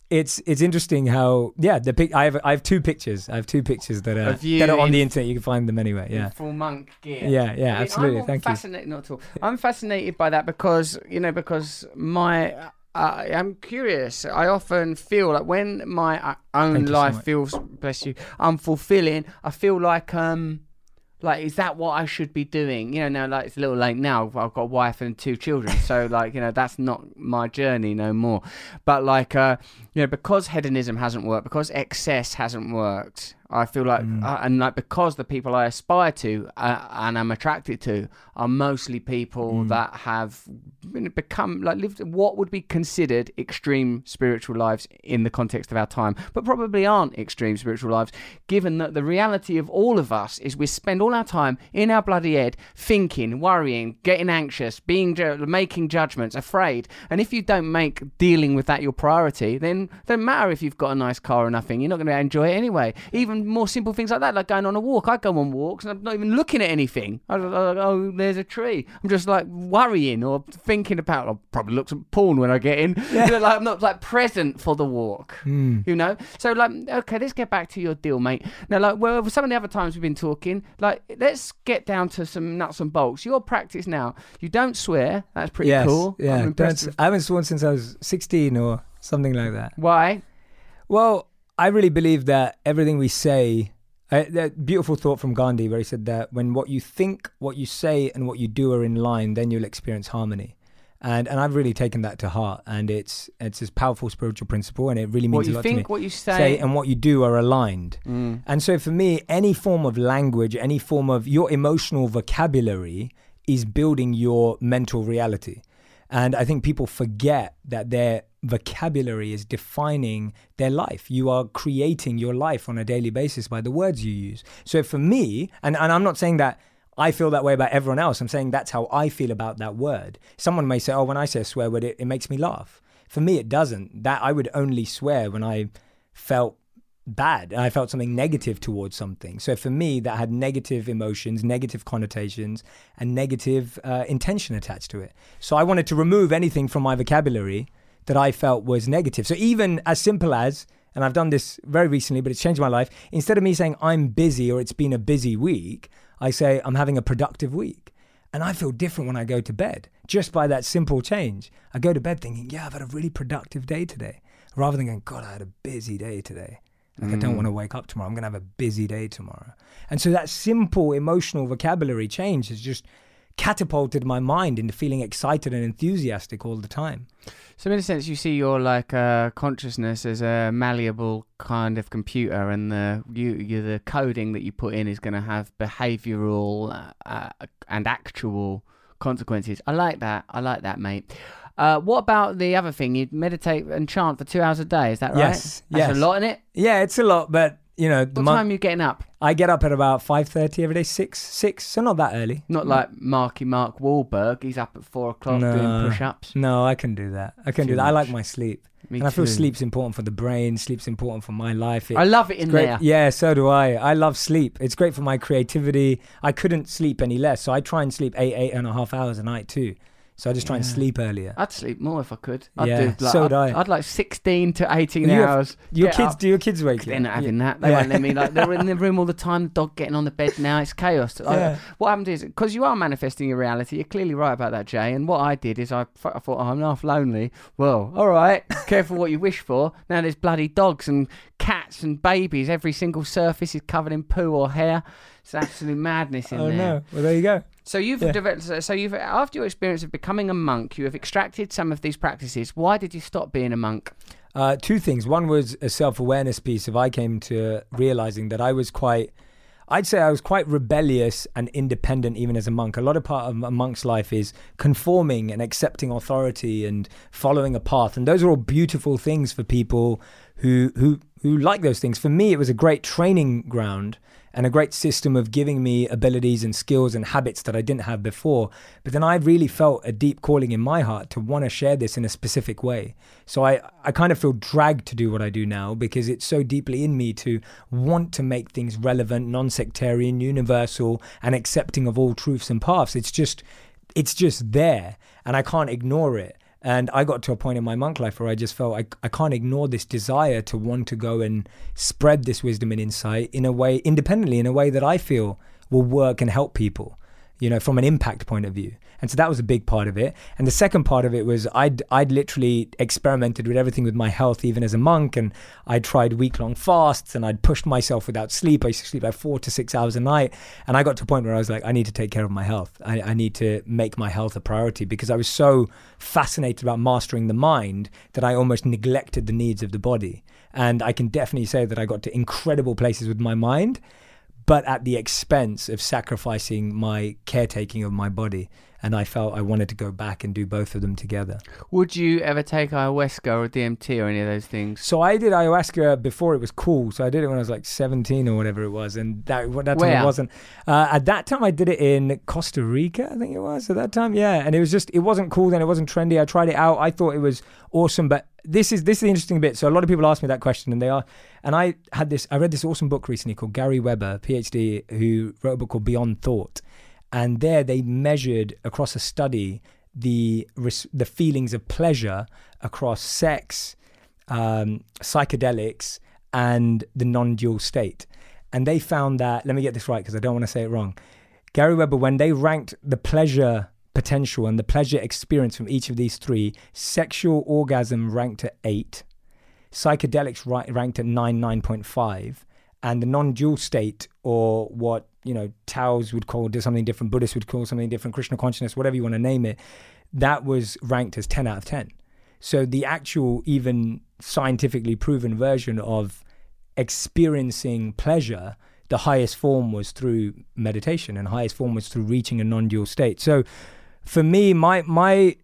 it's it's interesting how yeah the pic. I have I have two pictures. I have two pictures that are you that are on the internet. You can find them anywhere. Yeah. full monk gear. Yeah, yeah, I mean, absolutely. I'm Thank you. fascinated, Not at all. I'm fascinated by that because you know because my. Uh, I'm curious. I often feel like when my uh, own Thank you so life feels, bless you, unfulfilling. I feel like um, like is that what I should be doing? You know, now like it's a little late now. I've got a wife and two children, so like you know that's not my journey no more. But like uh, you know, because hedonism hasn't worked, because excess hasn't worked, I feel like Mm. uh, and like because the people I aspire to uh, and I'm attracted to are mostly people Mm. that have become like lived what would be considered extreme spiritual lives in the context of our time, but probably aren't extreme spiritual lives, given that the reality of all of us is we spend all our time in our bloody head thinking, worrying, getting anxious, being making judgments, afraid. And if you don't make dealing with that your priority, then it don't matter if you've got a nice car or nothing. You're not going to enjoy it anyway. Even more simple things like that, like going on a walk. I go on walks and I'm not even looking at anything. I, I, oh, there's a tree. I'm just like worrying or thinking about. I'll probably look some porn when I get in. You know, like I'm not like present for the walk. Hmm. You know. So like, okay, let's get back to your deal, mate. Now, like, well, some of the other times we've been talking, like, let's get down to some nuts and bolts. Your practice now. You don't swear. That's pretty yes. cool. Yeah. I'm Don't, impressed. with- I haven't sworn since I was 16 or something like that. Why? Well, I really believe that everything we say, uh, that beautiful thought from Gandhi where he said that when what you think, what you say, and what you do are in line, then you'll experience harmony. And and I've really taken that to heart, and it's it's this powerful spiritual principle, and it really means What a you lot to think, me. what you say. Say and what you do are aligned. Mm. And so for me, any form of language, any form of your emotional vocabulary is building your mental reality. And I think people forget that their vocabulary is defining their life. You are creating your life on a daily basis by the words you use. So for me, and, and I'm not saying that I feel that way about everyone else, I'm saying that's how I feel about that word. Someone may say, oh, when I say a swear word, it, it makes me laugh. For me, it doesn't. That I would only swear when I felt bad and I felt something negative towards something. So for me, that had negative emotions, negative connotations, and negative uh, intention attached to it. So I wanted to remove anything from my vocabulary that I felt was negative. So even as simple as, and I've done this very recently, but it's changed my life. Instead of me saying I'm busy or it's been a busy week, I say I'm having a productive week. And I feel different when I go to bed just by that simple change. I go to bed thinking, yeah, I've had a really productive day today, rather than going, God, I had a busy day today. Like, I don't want to wake up tomorrow. I'm going to have a busy day tomorrow. And so that simple emotional vocabulary change has just catapulted my mind into feeling excited and enthusiastic all the time. So in a sense, you see your like uh, consciousness as a malleable kind of computer, and the you, you the coding that you put in is going to have behavioural uh, uh, and actual consequences. I like that. I like that, mate. Uh, what about the other thing? You meditate and chant for two hours a day. Is that right? Yes, That's yes. a lot in it. Yeah, it's a lot, but you know, the What mon- time are you getting up? I get up at about 5.30 every day, 6, 6, so not that early. Not like Marky Mark Wahlberg. He's up at four o'clock doing push-ups. No, I can do that. I can Too do that. I like my sleep. Me and I feel sleep's important for the brain, sleep's important for my life. It- I love it in great. there. Yeah, so do I. I love sleep. It's great for my creativity. I couldn't sleep any less, so I try and sleep eight, eight and a half hours a night too. So I just try and Yeah. sleep earlier. I'd sleep more if I could. I'd Yeah, do like, so would I'd, I. I'd like 16 to 18 You have- hours. Your get kids, up. do your kids wake you? They're not having that. They Yeah. won't let me. Like they're in the room all the time. The dog getting on the bed now. It's chaos. I- Yeah. what happened is because you are manifesting your reality. You're clearly right about that, Jay. And what I did is I, th- I thought oh, I'm half lonely. Well, all right. Careful what you wish for. Now there's bloody dogs and cats and babies. Every single surface is covered in poo or hair. It's absolute madness in there. Oh there. no! Well, there you go. So you've Yeah. developed. So you've after your experience of becoming a monk, you have extracted some of these practices. Why did you stop being a monk? Uh, two things. One was a self awareness piece of I came to realizing that I was quite, I'd say I was quite rebellious and independent even as a monk. A lot of part of a monk's life is conforming and accepting authority and following a path. And those are all beautiful things for people who, who, who like those things. For me, it was a great training ground and a great system of giving me abilities and skills and habits that I didn't have before. But then I really felt a deep calling in my heart to want to share this in a specific way. So I, I kind of feel dragged to do what I do now because it's so deeply in me to want to make things relevant, non sectarian, universal, and accepting of all truths and paths. It's just it's just there and I can't ignore it. And I got to a point in my monk life where I just felt I, I can't ignore this desire to want to go and spread this wisdom and insight in a way, independently, in a way that I feel will work and help people, you know, from an impact point of view. And so that was a big part of it. And the second part of it was I'd, I'd literally experimented with everything with my health, even as a monk. And I tried week long fasts and I'd pushed myself without sleep. I used to sleep like four to six hours a night. And I got to a point where I was like, I need to take care of my health. I, I need to make my health a priority because I was so fascinated about mastering the mind that I almost neglected the needs of the body. And I can definitely say that I got to incredible places with my mind, but at the expense of sacrificing my caretaking of my body. And I felt I wanted to go back and do both of them together. Would you ever take ayahuasca or DMT or any of those things? So I did ayahuasca before it was cool. So I did it when I was like 17 or whatever it was, and that that time Where? it wasn't. Uh, at that time, I did it in Costa Rica, I think it was. At that time, yeah, and it was just it wasn't cool then. It wasn't trendy. I tried it out. I thought it was awesome, but this is this is the interesting bit. So a lot of people ask me that question, and they are, and I had this. I read this awesome book recently called Gary Weber, PhD, who wrote a book called Beyond Thought, and there they measured across a study the the feelings of pleasure across sex, um, psychedelics, and the non-dual state. And they found that. Let me get this right because I don't want to say it wrong. Gary Weber, when they ranked the pleasure potential and the pleasure experience from each of these three, sexual orgasm ranked at eight, psychedelics ra- ranked at nine, nine point five, and the non-dual state, or what you know Taoists would call something different, Buddhists would call something different, Krishna consciousness, whatever you want to name it, that was ranked as ten out of ten. So the actual, even scientifically proven version of experiencing pleasure, the highest form was through meditation, and highest form was through reaching a non-dual state. So, for me, my my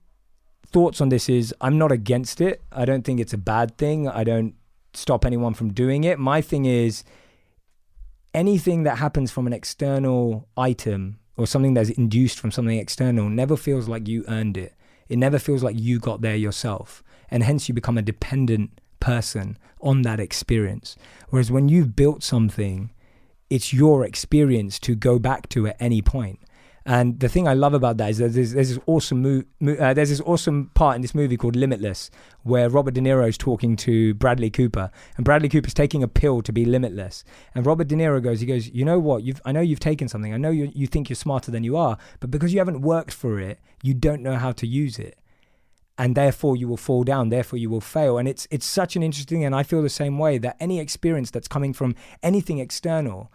thoughts on this is I'm not against it. I don't think it's a bad thing. I don't stop anyone from doing it. My thing is anything that happens from an external item or something that's induced from something external never feels like you earned it. It never feels like you got there yourself. And hence you become a dependent person on that experience. Whereas when you've built something, it's your experience to go back to at any point. And the thing I love about that is that there's, there's this awesome mo- mo- uh, there's this awesome part in this movie called Limitless, where Robert De Niro is talking to Bradley Cooper, and Bradley Cooper's taking a pill to be limitless. And Robert De Niro goes, he goes, you know what? You've, I know you've taken something. I know you, you think you're smarter than you are, but because you haven't worked for it, you don't know how to use it and therefore you will fall down therefore you will fail and it's it's such an interesting and i feel the same way that any experience that's coming from anything external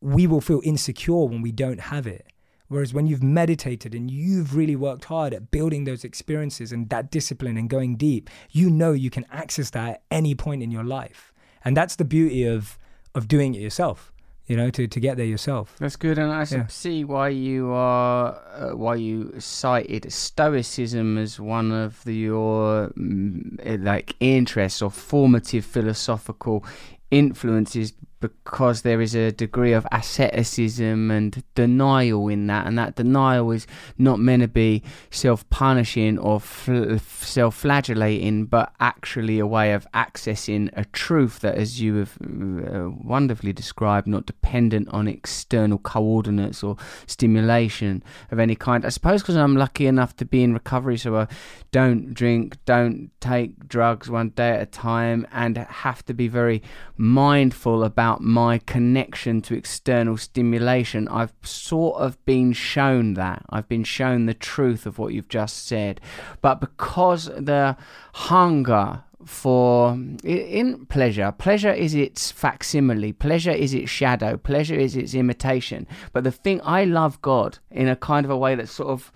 we will feel insecure when we don't have it whereas when you've meditated and you've really worked hard at building those experiences and that discipline and going deep you know you can access that at any point in your life and that's the beauty of of doing it yourself you know to to get there yourself That's good, and I Yeah. see why you are uh, why you cited Stoicism as one of the, your mm, like interests or formative philosophical influences because there is a degree of asceticism and denial in that, and that denial is not meant to be self punishing or fl- self flagellating, but actually a way of accessing a truth that, as you have uh, wonderfully described, not dependent on external coordinates or stimulation of any kind. I suppose because I'm lucky enough to be in recovery, so I don't drink, don't take drugs one day at a time, and have to be very mindful about my connection to external stimulation. I've sort of been shown that. I've been shown the truth of what you've just said. But because the hunger for in pleasure pleasure is its facsimile pleasure is its shadow pleasure is its imitation but the thing i love god in a kind of a way that's sort of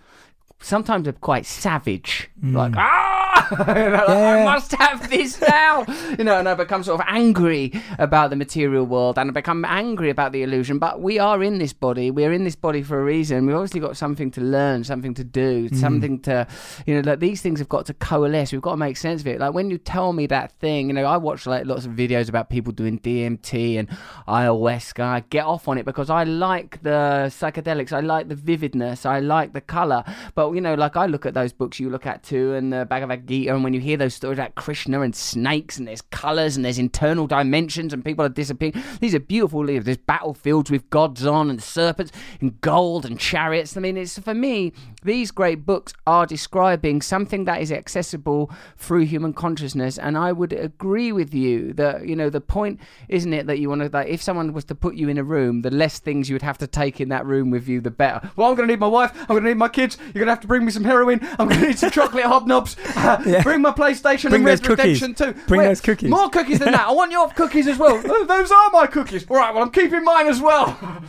sometimes quite savage like ah like, I must have this now. you know, and I become sort of angry about the material world and I become angry about the illusion. But we are in this body. We're in this body for a reason. We've obviously got something to learn, something to do, mm. something to, you know, like these things have got to coalesce. We've got to make sense of it. Like when you tell me that thing, you know, I watch like lots of videos about people doing DMT and ayahuasca. I get off on it because I like the psychedelics. I like the vividness. I like the color. But, you know, like I look at those books you look at too and the Bhagavad Gita, and when you hear those stories about Krishna and snakes, and there's colors, and there's internal dimensions, and people are disappearing. These are beautiful. There's battlefields with gods on, and serpents, and gold, and chariots. I mean, it's for me. These great books are describing something that is accessible through human consciousness, and I would agree with you that you know the point, isn't it, that you want to that if someone was to put you in a room, the less things you would have to take in that room with you, the better. Well, I'm going to need my wife. I'm going to need my kids. You're going to have to bring me some heroin. I'm going to need some chocolate hobnobs. Bring my PlayStation Bring and Red Redemption cookies. too. Bring those cookies. More cookies than that. I want your cookies as well. Those are my cookies. All right. Well, I'm keeping mine as well.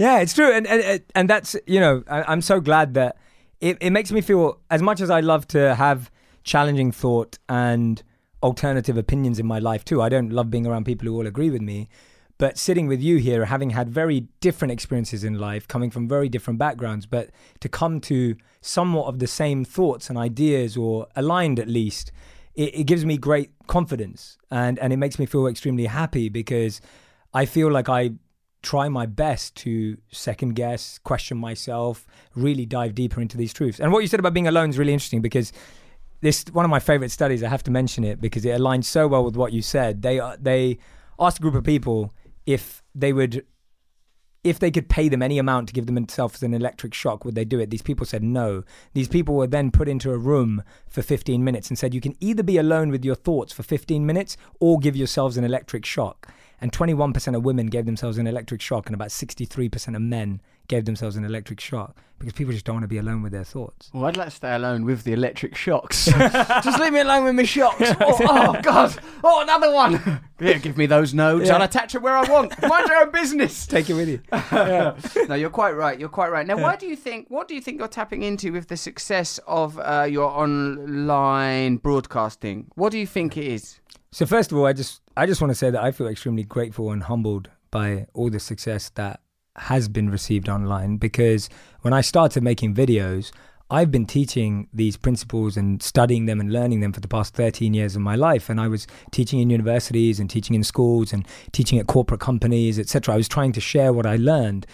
Yeah, it's true, and and and that's you know I, I'm so glad that it, it makes me feel as much as I love to have challenging thought and alternative opinions in my life too. I don't love being around people who all agree with me, but sitting with you here, having had very different experiences in life, coming from very different backgrounds, but to come to somewhat of the same thoughts and ideas or aligned at least, it, it gives me great confidence and and it makes me feel extremely happy because I feel like I try my best to second guess, question myself, really dive deeper into these truths. And what you said about being alone is really interesting because this one of my favorite studies. I have to mention it because it aligns so well with what you said. They they asked a group of people if they would if they could pay them any amount to give themselves an electric shock, would they do it? These people said no. These people were then put into a room for 15 minutes and said, you can either be alone with your thoughts for 15 minutes or give yourselves an electric shock. And 21% of women gave themselves an electric shock, and about 63% of men gave themselves an electric shock because people just don't want to be alone with their thoughts. Well, I'd like to stay alone with the electric shocks. Just leave me alone with my shocks. Oh, oh, God. Oh, another one. Yeah, give me those nodes. Yeah. I'll attach it where I want. Mind your own business. Take it with you. no, you're quite right. You're quite right. Now, why do you think? What do you think you're tapping into with the success of uh, your online broadcasting? What do you think it is? So first of all, I just I just want to say that I feel extremely grateful and humbled by all the success that has been received online because when I started making videos, I've been teaching these principles and studying them and learning them for the past 13 years of my life and I was teaching in universities and teaching in schools and teaching at corporate companies, etc. I was trying to share what I learned.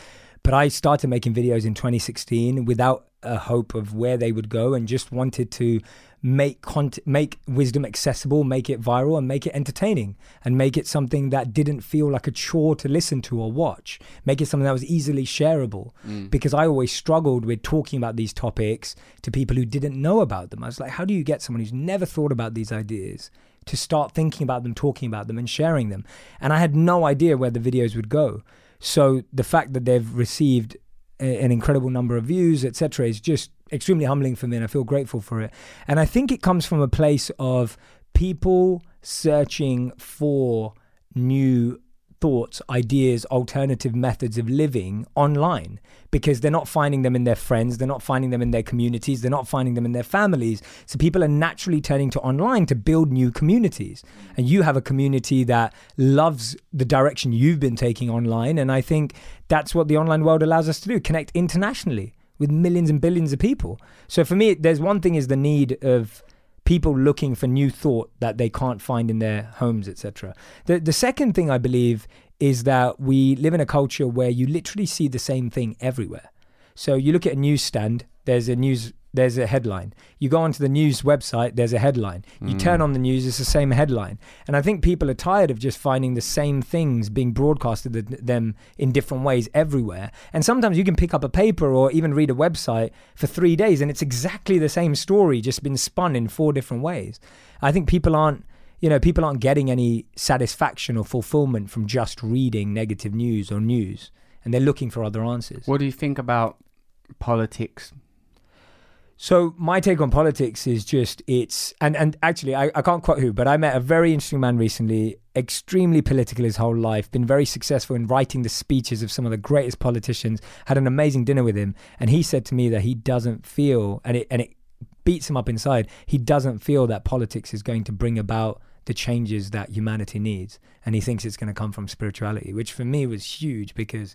But I started making videos in 2016 without a hope of where they would go and just wanted to make cont- make wisdom accessible, make it viral, and make it entertaining, and make it something that didn't feel like a chore to listen to or watch. Make it something that was easily shareable. Mm. Because I always struggled with talking about these topics to people who didn't know about them. I was like, how do you get someone who's never thought about these ideas? To start thinking about them, talking about them, and sharing them. And I had no idea where the videos would go. So the fact that they've received an incredible number of views, etc., is just extremely humbling for me, and I feel grateful for it. And I think it comes from a place of people searching for new thoughts, ideas, alternative methods of living online because they're not finding them in their friends, they're not finding them in their communities, they're not finding them in their families. So people are naturally turning to online to build new communities. And you have a community that loves the direction you've been taking online. And I think that's what the online world allows us to do connect internationally with millions and billions of people. So for me, there's one thing is the need of people looking for new thought that they can't find in their homes, etc. The the second thing I believe is that we live in a culture where you literally see the same thing everywhere. So you look at a newsstand, there's a news there's a headline. You go onto the news website, there's a headline. You hmm. turn on the news, it's the same headline. And I think people are tired of just finding the same things being broadcasted to them in different ways everywhere. And sometimes you can pick up a paper or even read a website for three days and it's exactly the same story, just been spun in four different ways. I think people aren't you know, people aren't getting any satisfaction or fulfillment from just reading negative news or news, and they're looking for other answers. What do you think about politics? So my take on politics is just it's and and actually I, I can't quote who, but I met a very interesting man recently, extremely political his whole life, been very successful in writing the speeches of some of the greatest politicians, had an amazing dinner with him, and he said to me that he doesn't feel and it and it beats him up inside, he doesn't feel that politics is going to bring about the changes that humanity needs. And he thinks it's going to come from spirituality, which for me was huge because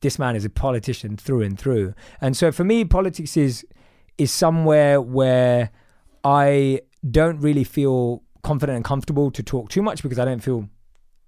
this man is a politician through and through. And so for me, politics is is somewhere where I don't really feel confident and comfortable to talk too much because I don't feel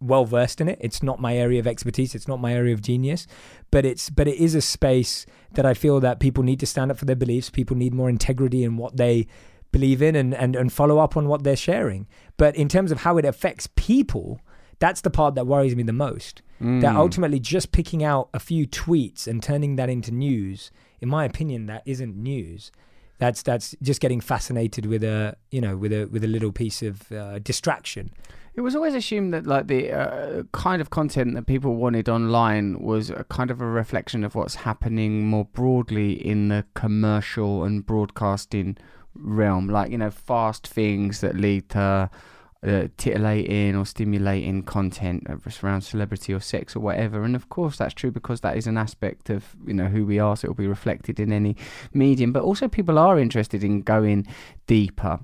well versed in it. It's not my area of expertise. It's not my area of genius, but it's but it is a space that I feel that people need to stand up for their beliefs. People need more integrity in what they believe in and and, and follow up on what they're sharing. But in terms of how it affects people, that's the part that worries me the most. That mm. ultimately just picking out a few tweets and turning that into news, in my opinion, that isn't news. That's that's just getting fascinated with a you know with a with a little piece of uh, distraction. It was always assumed that like the uh, kind of content that people wanted online was a kind of a reflection of what's happening more broadly in the commercial and broadcasting realm, like you know, fast things that lead to uh, titillating or stimulating content around celebrity or sex or whatever. And of course, that's true because that is an aspect of you know who we are, so it'll be reflected in any medium. But also, people are interested in going deeper.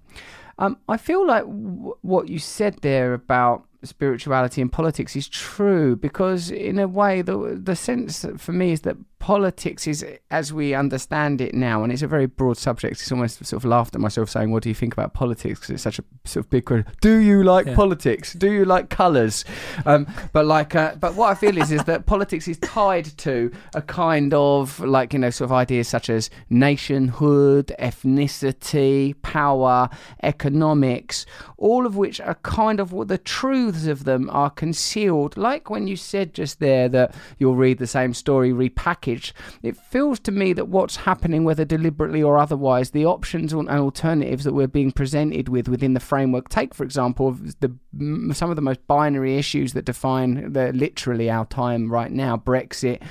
Um, I feel like w- what you said there about spirituality and politics is true because, in a way, the the sense for me is that politics is, as we understand it now, and it's a very broad subject. It's almost sort of laughed at myself saying, "What do you think about politics?" Because it's such a sort of big question. Do you like Yeah. politics? Do you like colours? Um, but like, uh, but what I feel is is that politics is tied to a kind of like you know sort of ideas such as nationhood, ethnicity, power, economics, all of which are kind of what the truths of them are concealed. Like when you said just there that you'll read the same story repackaged, it feels to me that what's happening, whether deliberately or otherwise, the options and alternatives that we're being presented with within the framework. Take, for example, the some of the most binary issues that define the, literally our time right now: Brexit,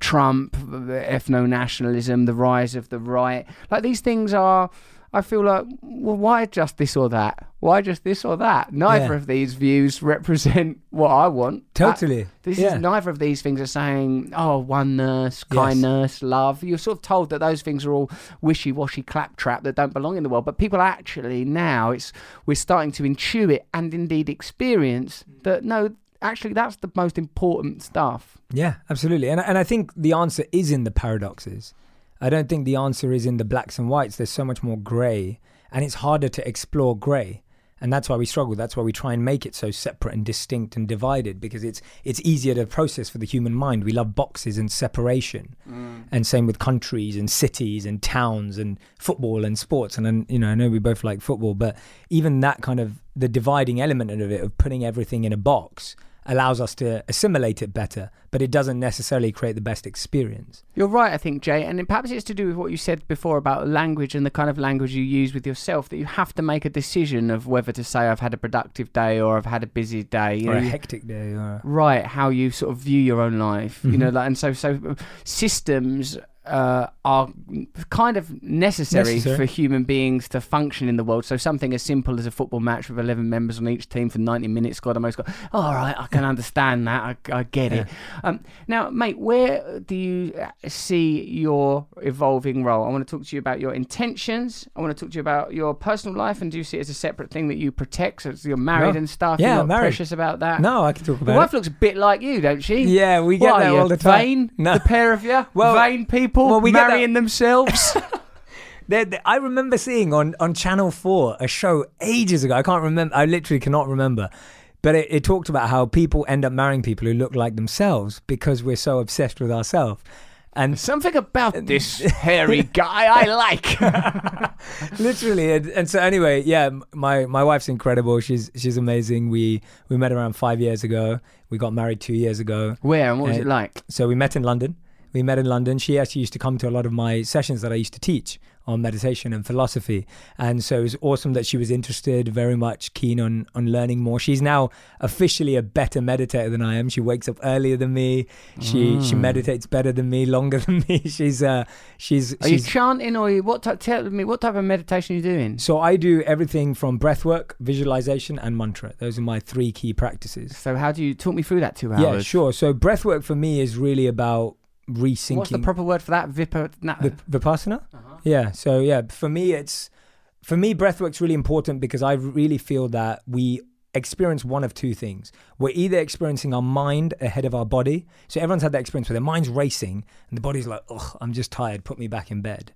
Trump, ethno nationalism, the rise of the right. Like these things are. I feel like, well, why just this or that? Why just this or that? Neither Yeah. of these views represent what I want. Totally. Uh, this Yeah. is neither of these things are saying, oh, oneness, kindness, love. You're sort of told that those things are all wishy-washy claptrap that don't belong in the world. But people actually now, it's we're starting to intuit and indeed experience that no, actually, that's the most important stuff. Yeah, absolutely. And and I think the answer is in the paradoxes. I don't think the answer is in the blacks and whites. There's so much more grey, and it's harder to explore grey. And that's why we struggle. That's why we try and make it so separate and distinct and divided because it's it's easier to process for the human mind. We love boxes and separation, mm. and same with countries and cities and towns and football and sports. And then you know I know we both like football, but even that kind of the dividing element of it of putting everything in a box allows us to assimilate it better, but it doesn't necessarily create the best experience. You're right, I think, Jay, and perhaps it's to do with what you said before about language and the kind of language you use with yourself. That you have to make a decision of whether to say I've had a productive day or I've had a busy day. You or know, a hectic day, or right how you sort of view your own life you mm-hmm. know like, and so so systems uh, are kind of necessary, Necessary. for human beings to function in the world. So something as simple as a football match with eleven members on each team for ninety minutes, God, I most got. All right, I can understand that. I, I get it. Um, now, mate, where do you see your evolving role? I want to talk to you about your intentions. I want to talk to you about your personal life, and do you see it as a separate thing that you protect? So you're married No. and stuff. Yeah, you're married. precious about that. no, I can talk about. It. Your wife it. looks a bit like you, don't she? Yeah, we get What that all the time. Vain, No. the pair of you. Well- vain people well, we marrying themselves. There- there- I remember seeing on, on Channel 4 a show ages ago. I can't remember. I literally cannot remember. But it, it talked about how people end up marrying people who look like themselves because we're so obsessed with ourselves. And Something about this hairy guy I like. literally and, and so anyway yeah my my wife's incredible she's she's amazing we we met around five years ago we got married two years ago Where and what was Uh, it like? so we met in london we met in london she actually used to come to a lot of my sessions that i used to teach on meditation and philosophy and so it was awesome that she was interested very much keen on on learning more she's now officially a better meditator than i am she wakes up earlier than me she she Mm. meditates better than me longer than me she's uh she's Are you chanting or you, what type? Tell me what type of meditation are you doing? So I do everything from breath work, visualization, and mantra. Those are my three key practices. So how do you talk me through that two hours? Yeah, sure. So breath work for me is really about resyncing. What's the proper word for that? Vipa. Na- Vip- Vipassana? Uh-huh. Yeah. So yeah, for me, it's for me breath work's really important because I really feel that we experience one of two things. We're either experiencing our mind ahead of our body. So everyone's had that experience where their mind's racing and the body's like, "Ugh, I'm just tired. Put me back in bed."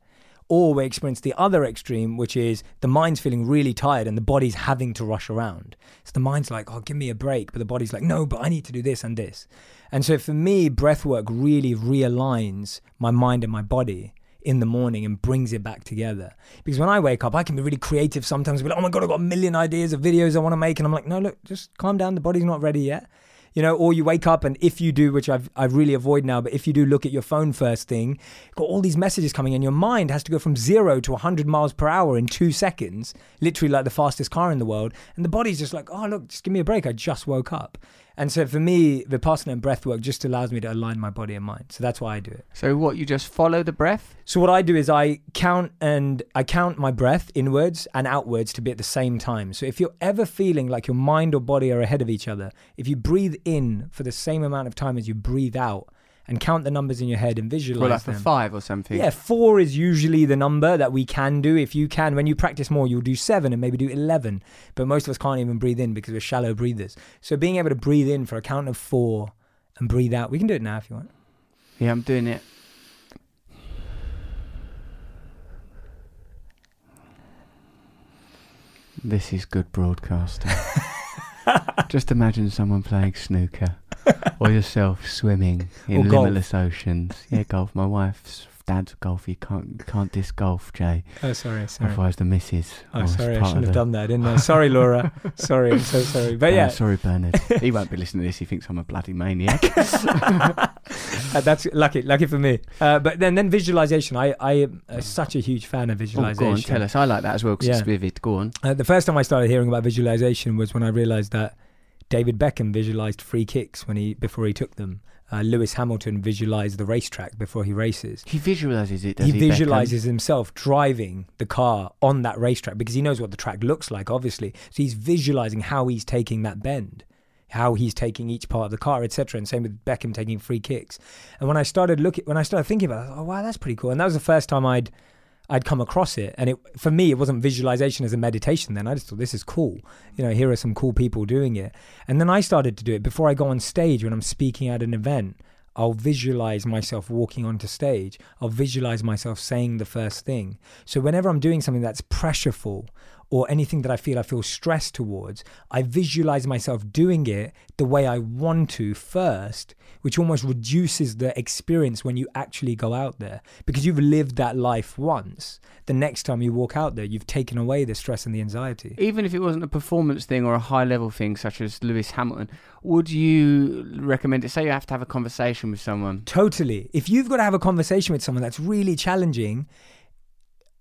Or we experience the other extreme, which is the mind's feeling really tired and the body's having to rush around. So the mind's like, oh, give me a break. But the body's like, no, but I need to do this and this. And so for me, breath work really realigns my mind and my body in the morning and brings it back together. Because when I wake up, I can be really creative sometimes, be like, oh my God, I've got a million ideas of videos I want to make. And I'm like, no, look, just calm down. The body's not ready yet you know, or you wake up and if you do, which I've I really avoid now, but if you do look at your phone first thing, got all these messages coming in, your mind has to go from zero to 100 miles per hour in two seconds, literally like the fastest car in the world, and the body's just like, oh look, just give me a break, I just woke up. And so for me, Vipassana and breath work just allows me to align my body and mind. So that's why I do it. So what? You just follow the breath? So what I do is I count and I count my breath inwards and outwards to be at the same time. So if you're ever feeling like your mind or body are ahead of each other, if you breathe in for the same amount of time as you breathe out and count the numbers in your head and visualize Well, like for them. five or something. Yeah, four is usually the number that we can do. If you can, when you practice more, you'll do seven and maybe do 11. But most of us can't even breathe in because we're shallow breathers. So being able to breathe in for a count of four and breathe out, we can do it now if you want. Yeah, I'm doing it. This is good broadcasting. Just imagine someone playing snooker or yourself swimming in Or golf. limitless oceans. Yeah, golf. My wife's dad's golf. You can't you can't disc golf, Jay. Oh, sorry, sorry. Otherwise, the missus. Oh, sorry, I shouldn't have done that, didn't I? Sorry, Laura. sorry, I'm so sorry. But yeah, sorry, Bernard. he won't be listening to this. He thinks I'm a bloody maniac. uh, that's lucky, lucky for me. Uh, but then, then visualization. I, I am uh, such a huge fan of oh, visualization. go on, tell us. I like that as well because Yeah. it's vivid. Go on. Uh, the first time I started hearing about visualization was when I realized that David Beckham visualized free kicks when he before he took them. Uh, Lewis Hamilton visualized the racetrack before he races. He visualizes it. He he, Beckham? visualizes himself driving the car on that racetrack because he knows what the track looks like, obviously. So he's visualizing how he's taking that bend, how he's taking each part of the car, etc. And same with Beckham taking free kicks. And when I started looking, when I started thinking about, it, I thought, oh wow, that's pretty cool. And that was the first time I'd I'd come across it. And it for me, it wasn't visualization as a meditation. Then I just thought this is cool. You know, here are some cool people doing it. And then I started to do it before I go on stage when I'm speaking at an event. I'll visualize myself walking onto stage. I'll visualize myself saying the first thing. So whenever I'm doing something that's pressureful or anything that I feel I feel stressed towards, I visualize myself doing it the way I want to first, which almost reduces the experience when you actually go out there because you've lived that life once. The next time you walk out there, you've taken away the stress and the anxiety. Even if it wasn't a performance thing or a high level thing, such as Lewis Hamilton, would you recommend it? Say you have to have a conversation with someone. Totally. If you've got to have a conversation with someone that's really challenging,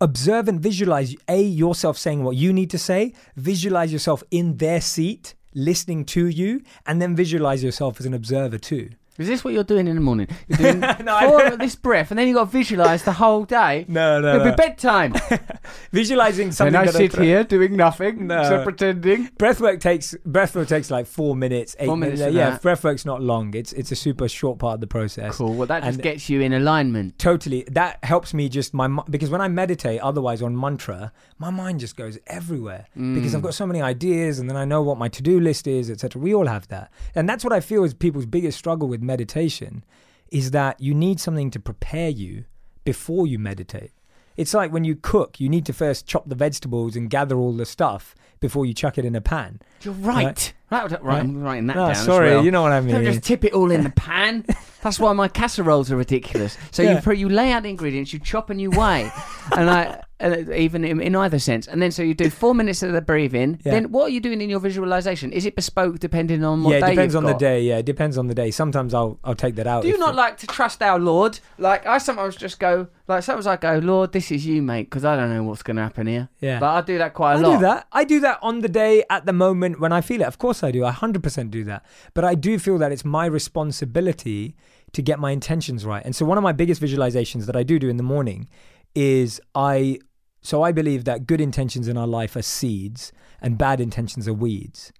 observe and visualize A, yourself saying what you need to say, visualize yourself in their seat, listening to you, and then visualize yourself as an observer too. Is this what you're doing in the morning? You're doing No, four of this breath, and then you got to visualize the whole day. No, no, It'll be bedtime. Visualizing something. and I sit here doing nothing, No. so pretending. Breathwork takes breathwork takes like four minutes, eight Four minutes minutes. Yeah, uh-huh. that. breathwork's not long. It's it's a super short part of the process. Cool. Well, that just gets you in alignment. Totally. That helps me just my because when I meditate, otherwise on mantra, my mind just goes everywhere because I've mm. got so many ideas, and then I know what my to do list is, etc. We all have that, and that's what I feel is people's biggest struggle with meditation, is that you need something to prepare you before you meditate. It's like when you cook, you need to first chop the vegetables and gather all the stuff before you chuck it in a pan. You're right. Right, right, I'm writing that No, down. as sorry, well. you know what I mean. Don't just tip it all in the pan. That's why my casseroles are ridiculous. So you Yeah. put, you lay out the ingredients, you chop and you weigh, and I uh, even in, in either sense, and then so you do four minutes of the breathing. Yeah. Then what are you doing in your visualization? Is it bespoke depending on what yeah, day it depends on the day. Yeah, it depends on the day. Sometimes I'll I'll take that out. Do you not it- like to trust our Lord? Like I sometimes just go, like sometimes I go, Lord, this is you, mate, because I don't know what's going to happen here. Yeah. but I do that quite a I lot. I do that. I do that on the day at the moment when I feel it. Of course I do. I 100% do that. But I do feel that it's my responsibility to get my intentions right. And so one of my biggest visualizations that I do do in the morning is I so I believe that good intentions in our life are seeds and bad intentions are weeds.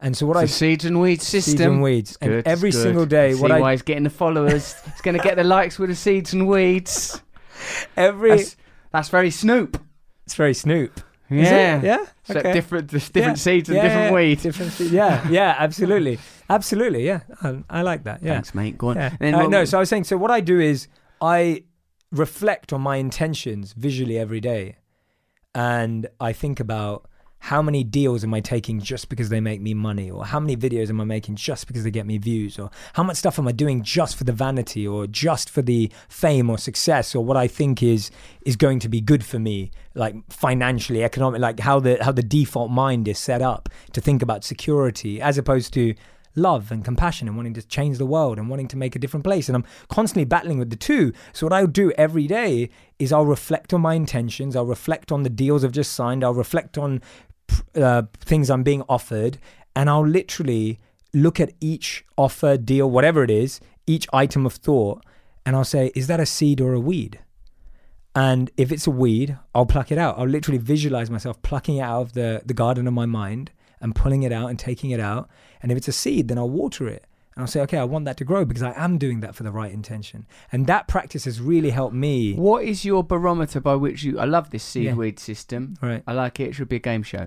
And so what I seeds and weeds seeds system. and weeds. And every good. single day See what I why he's getting the followers. he's going to get the likes with the seeds and weeds. every That's, that's very Snoop. it's very Snoop. Yeah. Yeah. So Okay. different, different Yeah. seeds and Yeah, different yeah, weeds. Different seeds. Yeah, yeah, absolutely, absolutely. Yeah, I, I like that. Yeah, Thanks, mate. Go on. yeah. Uh, no, so I was saying. So what I do is I reflect on my intentions visually every day, and I think about how many deals am I taking just because they make me money, or how many videos am I making just because they get me views, or how much stuff am I doing just for the vanity, or just for the fame or success, or what I think is is going to be good for me, like financially, economic, like how the how the default mind is set up to think about security as opposed to love and compassion and wanting to change the world and wanting to make a different place. And I'm constantly battling with the two. So what I'll do every day is I'll reflect on my intentions. I'll reflect on the deals I've just signed. I'll reflect on uh, things I'm being offered, and I'll literally look at each offer, deal, whatever it is, each item of thought, and I'll say, is that a seed or a weed? And if it's a weed, I'll pluck it out. I'll literally visualize myself plucking it out of the, the garden of my mind and pulling it out and taking it out. And if it's a seed, then I'll water it. And I'll say, okay, I want that to grow because I am doing that for the right intention. And that practice has really helped me. What is your barometer by which you? I love this seed Yeah. weed system. Right. I like it. It should be a game show.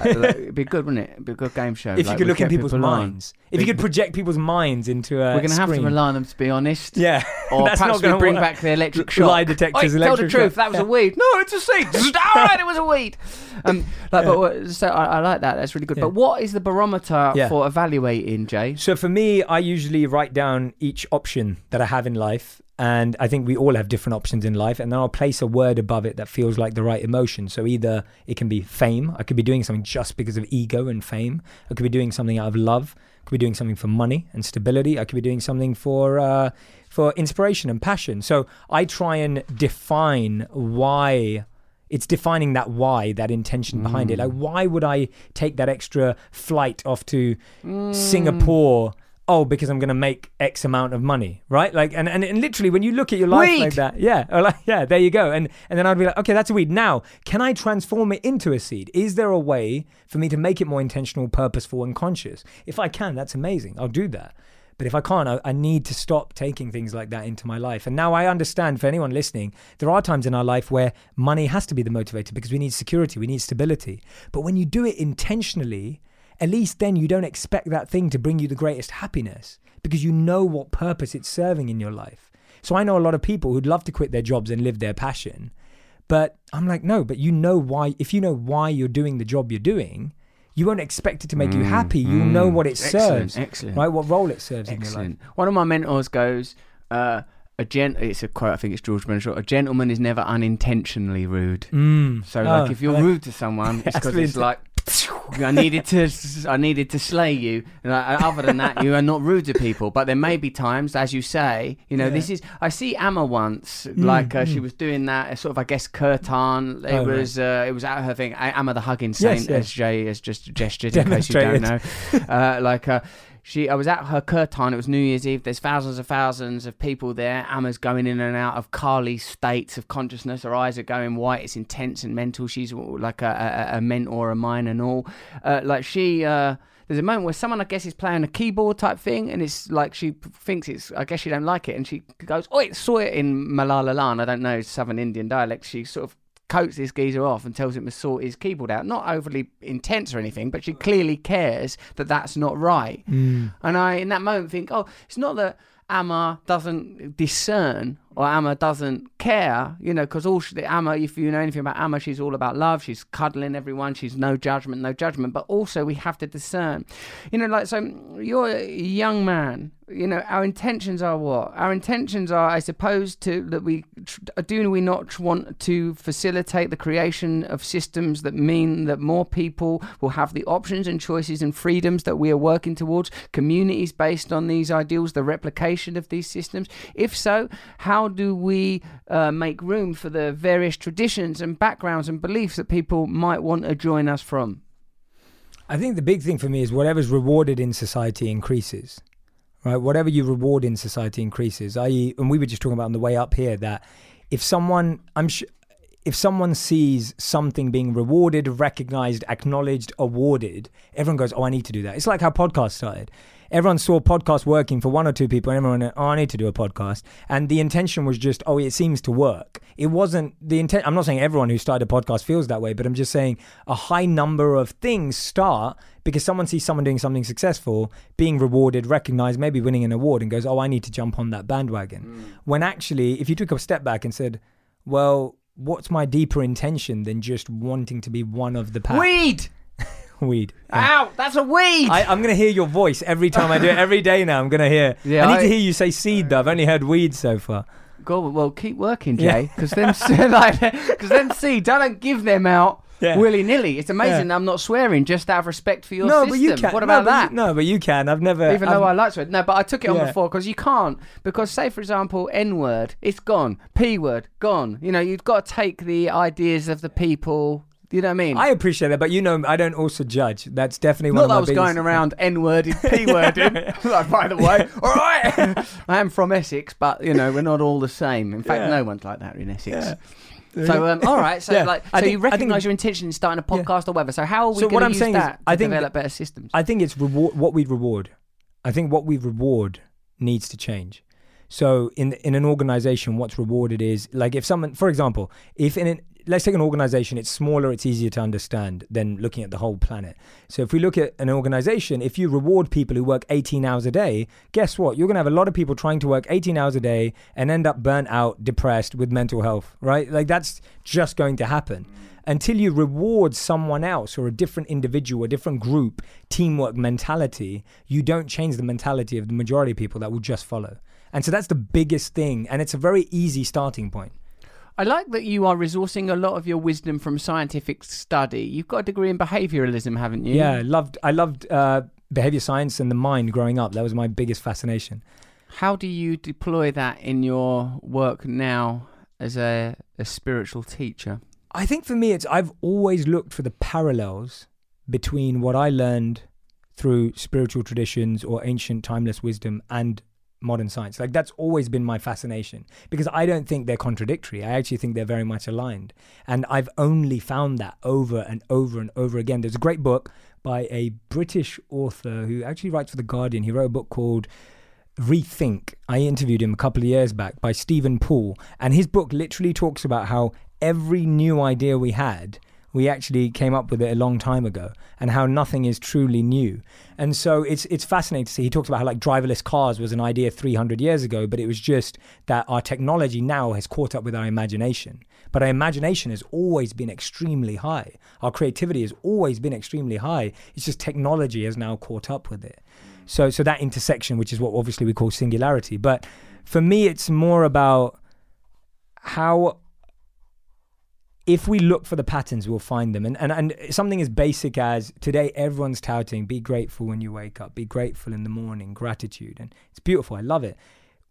Uh, like, it'd be good, wouldn't it? It'd be a good game show. If like, you could look in people's people on. minds, if you could project people's minds into a We're going to have to rely on them to be honest. Yeah, Or That's perhaps we bring back the electric shock. lie detectors, Oi, tell the truth. shock. That was a weed. No, it's a seed. All right, it was a weed. Um, like, but so I, I like that. That's really good. Yeah. But what is the barometer Yeah. for evaluating, Jay? So for me, I usually write down each option that I have in life. And I think we all have different options in life. And then I'll place a word above it that feels like the right emotion. So either it can be fame. I could be doing something just because of ego and fame. I could be doing something out of love. I could be doing something for money and stability. I could be doing something for uh, for inspiration and passion. So I try and define why it's defining that why, that intention behind it. Like, why would I take that extra flight off to Singapore? Oh, because I'm going to make X amount of money, right? Like, and, and, and literally, when you look at your life Weed. like that, yeah, or like, yeah, there you go. And and then I'd be like, okay, that's a weed. Now, can I transform it into a seed? Is there a way for me to make it more intentional, purposeful, and conscious? If I can, that's amazing. I'll do that. But if I can't, I, I need to stop taking things like that into my life. And now I understand for anyone listening, there are times in our life where money has to be the motivator because we need security, we need stability. But when you do it intentionally, at least then you don't expect that thing to bring you the greatest happiness because you know what purpose it's serving in your life. So I know a lot of people who'd love to quit their jobs and live their passion. But I'm like, no, but you know why, if you know why you're doing the job you're doing, you won't expect it to make you happy. You'll know what it Excellent, serves, excellent. right? What role it serves in your life. Excellent. One of my mentors goes, uh, "A gent." It's a quote. I think it's George Bernard. A gentleman is never unintentionally rude. Mm. So, like, Oh, if you're rude to someone, it's because it's like. I needed to, I needed to slay you. And like, other than that, you are not rude to people. But there may be times, as you say, you know, Yeah. Mm, this is. I see Amma once, like uh, she was doing that, uh, sort of, I guess, kirtan. It Oh, right. was, uh, it was at her thing. I- Amma the hugging saint, Yes, yes. as Jay has just gestured, in case you don't know. Uh, like uh, she, I was at her kirtan. It was New Year's Eve. There's thousands and thousands of people there. Amma's going in and out of Kali states of consciousness. Her eyes are going white. It's intense and mental. She's like a, a, a mentor of mine and all. Uh, like she. Uh, there's a moment where someone, I guess, is playing a keyboard type thing, and it's like she thinks it's. I guess she don't like it, and she goes, "Oh, it's saw it in Malayalam." I don't know Southern Indian dialect. She sort of coats this geezer off and tells him to sort his keyboard out. Not overly intense or anything, but she clearly cares that that's not right. Mm. And I, in that moment, think, oh, it's not that Amma doesn't discern or Amma doesn't care, you know, because all she, Amma, if you know anything about Amma, she's all about love. She's cuddling everyone. She's no judgment, no judgment. But also, we have to discern, you know, like so. You're a young man. You know, our intentions are what? Our intentions are, I suppose, to that we do we not want to facilitate the creation of systems that mean that more people will have the options and choices and freedoms that we are working towards, communities based on these ideals, the replication of these systems. If so, how do we uh, make room for the various traditions and backgrounds and beliefs that people might want to join us from? I think the big thing for me is whatever's rewarded in society increases, right? Whatever you reward in society increases. I.e., and we were just talking about on the way up here that if someone, I'm sure, if someone sees something being rewarded, recognized, acknowledged, awarded, everyone goes, "Oh, I need to do that." It's like how podcasts started. Everyone saw podcasts working for one or two people, and everyone went, "Oh, I need to do a podcast." And the intention was just, "Oh, it seems to work." It wasn't the intent. I'm not saying everyone who started a podcast feels that way, but I'm just saying a high number of things start because someone sees someone doing something successful, being rewarded, recognized, maybe winning an award, and goes, "Oh, I need to jump on that bandwagon." Mm. When actually, if you took a step back and said, "Well," what's my deeper intention than just wanting to be one of the pack? Weed! Weed. Ow, that's a weed! I, I'm going to hear your voice every time I do it. Every day now, I'm going to hear. Yeah, I need I- to hear you say seed, though. I've only heard weed so far. God, well, keep working, Jay, because them, like, because them seeds, I don't give them out Yeah. willy nilly. It's amazing Yeah. I'm not swearing just out of respect for your no, system. but you can. What no, about but that? You, no, but you can. I've never. Even I've- though I like swear, no, but I took it on before because you can't. Because say, for example, N word, it's gone. P word, gone. You know, you've got to take the ideas of the people. You know what I mean? I appreciate that, but you know, I don't also judge. That's definitely Not one of that my I was biggest- going around N worded, P worded. like, by the way, all right. I am from Essex, but you know we're not all the same. In fact, Yeah. no one's like that in Essex. So um, all right, so Yeah. like, so I think- you I think- recognise your intention in starting a podcast or whatever. So how are we So going what to I'm use saying is, that to I think develop better systems? I think it's reward what we reward. I think what we reward needs to change. So in in an organization, what's rewarded is like if someone, for example, if in an let's take an organization, it's smaller, it's easier to understand than looking at the whole planet. So if we look at an organization, if you reward people who work 18 hours a day, guess what? You're going to have a lot of people trying to work 18 hours a day and end up burnt out, depressed with mental health, right? Like that's just going to happen until you reward someone else or a different individual, a different group, teamwork mentality, you don't change the mentality of the majority of people that will just follow. And so that's the biggest thing. And it's a very easy starting point. I like that you are resourcing a lot of your wisdom from scientific study. You've got a degree in behavioralism, haven't you? Yeah, I loved I loved uh, behavior science and the mind growing up. That was my biggest fascination. How do you deploy that in your work now as a, a spiritual teacher? I think for me, it's I've always looked for the parallels between what I learned through spiritual traditions or ancient timeless wisdom and modern science. Like that's always been my fascination because I don't think they're contradictory. I actually think they're very much aligned. And I've only found that over and over and over again. There's a great book by a British author who actually writes for The Guardian. He wrote a book called Rethink. I interviewed him a couple of years back by Steven Poole, and his book literally talks about how every new idea we had, we actually came up with it a long time ago, and how nothing is truly new. And so it's it's fascinating to see. He talks about how like driverless cars was an idea 300 years ago, but it was just that our technology now has caught up with our imagination. But our imagination has always been extremely high. Our creativity has always been extremely high. It's just technology has now caught up with it. So so that intersection, which is what obviously we call singularity. But for me, it's more about how if we look for the patterns, we'll find them. And, and and something as basic as today, everyone's touting, be grateful when you wake up, be grateful in the morning, gratitude. And it's beautiful. I love it.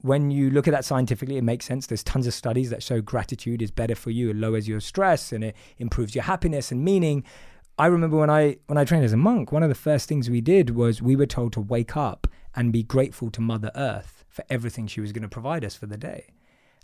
When you look at that scientifically, it makes sense. There's tons of studies that show gratitude is better for you. It lowers your stress and it improves your happiness and meaning. I remember when I when I trained as a monk, one of the first things we did was we were told to wake up and be grateful to Mother Earth for everything she was going to provide us for the day.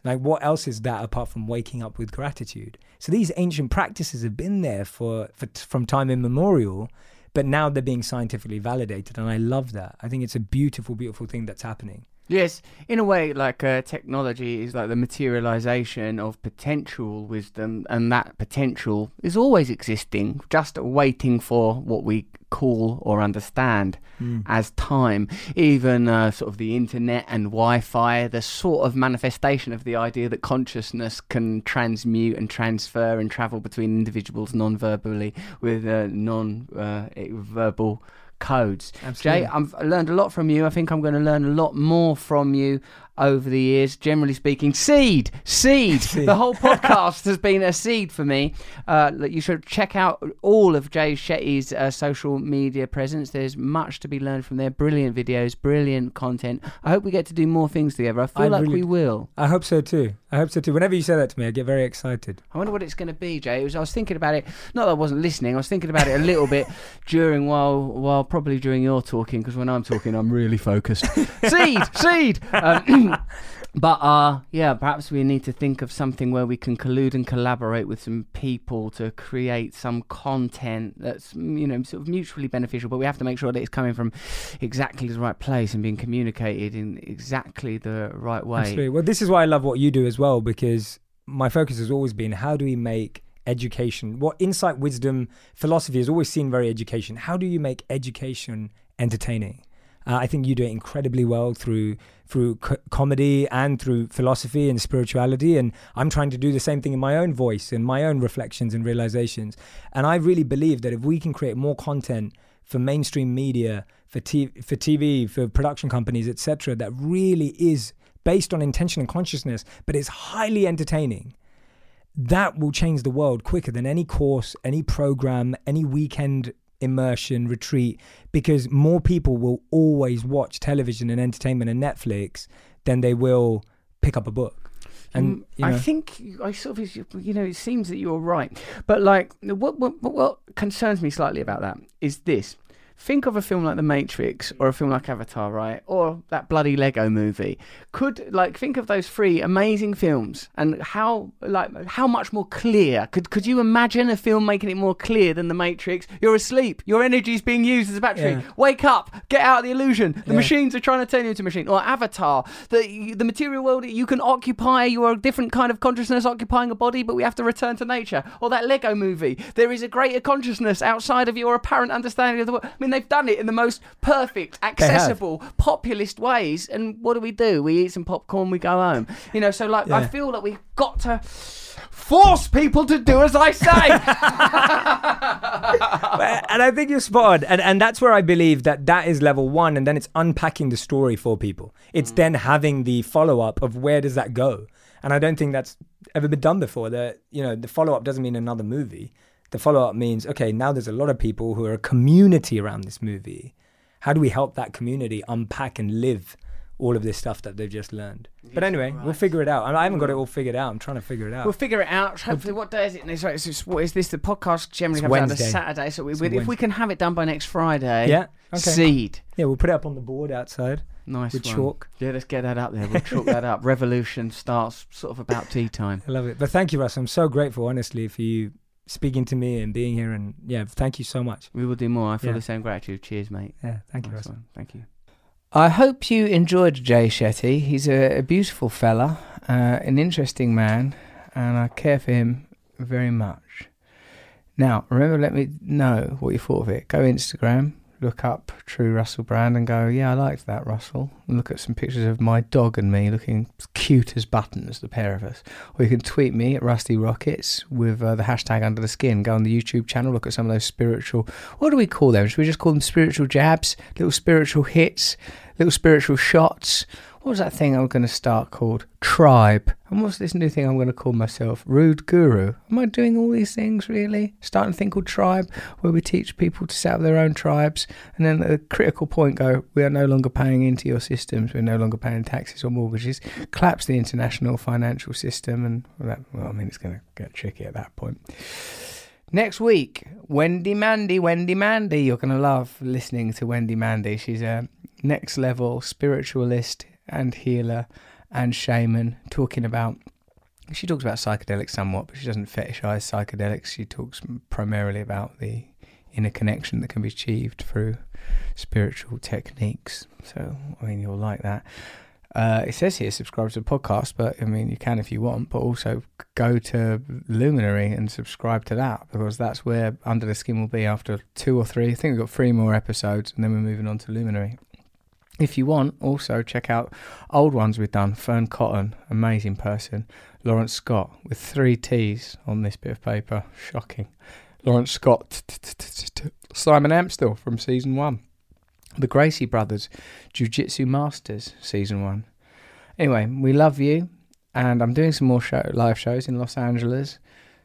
Like, what else is that apart from waking up with gratitude? So these ancient practices have been there for, for from time immemorial, but now they're being scientifically validated, and I love that. I think it's a beautiful, beautiful thing that's happening. Yes, in a way, like uh, technology is like the materialization of potential wisdom, and that potential is always existing, just waiting for what we call or understand as time. Even uh, sort of the internet and Wi Fi, the sort of manifestation of the idea that consciousness can transmute and transfer and travel between individuals non verbally with uh, non uh, verbal codes. Jay, I've learned a lot from you. I think I'm going to learn a lot more from you over the years. Generally speaking, seed, seed. The whole podcast has been a seed for me. Uh, you should check out all of Jay Shetty's uh, social media presence. There's much to be learned from there. Brilliant videos, brilliant content. I hope we get to do more things together. I feel I like really- we will. I hope so too. I hope so too. Whenever you say that to me, I get very excited. I wonder what it's going to be, Jay. It was, I was thinking about it. Not that I wasn't listening. I was thinking about it a little bit during while while probably during your talking because when I'm talking, I'm really focused. seed, seed. Um, but uh, yeah, perhaps we need to think of something where we can collude and collaborate with some people to create some content that's mm, you know sort of mutually beneficial. But we have to make sure that it's coming from exactly the right place and being communicated in exactly the right way. Absolutely. Well, this is why I love what you do as well because my focus has always been how do we make education, what insight, wisdom, philosophy has always seen very education. How do you make education entertaining? Uh, I think you do it incredibly well through through co- comedy and through philosophy and spirituality. And I'm trying to do the same thing in my own voice and my own reflections and realizations. And I really believe that if we can create more content for mainstream media, for t- for TV, for production companies, etc., that really is based on intention and consciousness, but is highly entertaining. That will change the world quicker than any course, any program, any weekend immersion retreat, because more people will always watch television and entertainment and Netflix than they will pick up a book. And Mm, you know, I think I sort of, you know, it seems that you're right, but like, what what what- what concerns me slightly about that is this: think of a film like The Matrix or a film like Avatar, right, or that bloody Lego Movie. Could like think of those three amazing films and how like how much more clear could could you imagine a film making it more clear than The Matrix? You're asleep, your energy's being used as a battery. Yeah. Wake up, get out of the illusion. The Yeah. machines are trying to turn you into a machine. Or Avatar, the the material world you can occupy. You are a different kind of consciousness occupying a body, but we have to return to nature. Or that Lego movie, there is a greater consciousness outside of your apparent understanding of the world. I mean, they've done it in the most perfect, accessible, populist ways. And what do we do? We eat some popcorn, we go home. You know, so like I feel that we've got to force people to do as I say. And I think you're spot on. And, and that's where I believe that that is level one. And then it's unpacking the story for people. It's Mm. then having the follow up of where does that go? And I don't think that's ever been done before. That, you know, the follow up doesn't mean another movie. The follow up means, okay, now there's a lot of people who are a community around this movie. How do we help that community unpack and live all of this stuff that they've just learned? But anyway, we'll figure it out. I I haven't got it all figured out. I'm trying to figure it out. We'll figure it out. Hopefully, what day is it? No, sorry, it's what is this? The podcast generally It's comes out on a Saturday, so we, we, if we can have it done by next Friday, yeah. Okay. seed. Yeah, we'll put it up on the board outside Nice with one. chalk. Yeah, let's get that up there. We'll chalk that up. Revolution starts sort of about tea time. I love it. But thank you, Russ. I'm so grateful, honestly, for you speaking to me and being here. And yeah, thank you so much. We will do more. I feel Yeah. the same gratitude. Cheers, mate. Yeah, thank you, Nice Russ. one. Thank you. I hope you enjoyed Jay Shetty. He's a, a beautiful fella, uh, an interesting man, and I care for him very much. Now, remember, let me know what you thought of it. Go Instagram, look up True Russell Brand, and go, yeah, I liked that, Russell. And look at some pictures of my dog and me looking cute as buttons, the pair of us. Or you can tweet me at Rusty Rockets with uh, the hashtag Under the Skin. Go on the YouTube channel, look at some of those spiritual. What do we call them? Should we just call them spiritual jabs, little spiritual hits, little spiritual shots? What was that thing I'm going to start called? Tribe. And what's this new thing I'm going to call myself? Rude Guru. Am I doing all these things really? Starting a thing called Tribe, where we teach people to set up their own tribes, and then at a critical point go, we are no longer paying into your systems, we're no longer paying taxes or mortgages. Collapse the international financial system, and well, that, well I mean, it's going to get tricky at that point. Next week, Wendy Mandy, Wendy Mandy. You're going to love listening to Wendy Mandy. She's a next level spiritualist and healer and shaman talking about. She talks about psychedelics somewhat, but she doesn't fetishize psychedelics. She talks primarily about the inner connection that can be achieved through spiritual techniques. So, I mean, you'll like that. Uh, it says here subscribe to the podcast, but I mean you can if you want, but also go to Luminary and subscribe to that because that's where Under the Skin will be after two or three. I think we've got three more episodes, and then we're moving on to Luminary. If you want, also check out old ones we've done. Fearne Cotton, amazing person. Lawrence Scott with three T's on this bit of paper, shocking. Lawrence Scott, Simon Amstell from season one. The Gracie Brothers, Jiu Jitsu Masters, season one. Anyway, we love you, and I'm doing some more show, live shows in Los Angeles.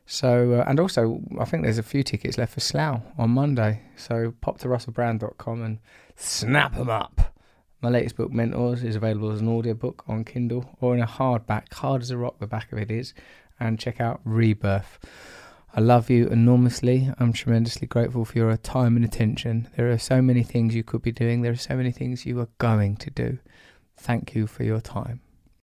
So, uh, and also, I think there's a few tickets left for Slough on Monday. So, pop to russellbrand.com and snap them up. My latest book, Mentors, is available as an audiobook on Kindle or in a hardback, hard as a rock, the back of it is. And check out Rebirth. I love you enormously. I'm tremendously grateful for your time and attention. There are so many things you could be doing, there are so many things you are going to do. Thank you for your time.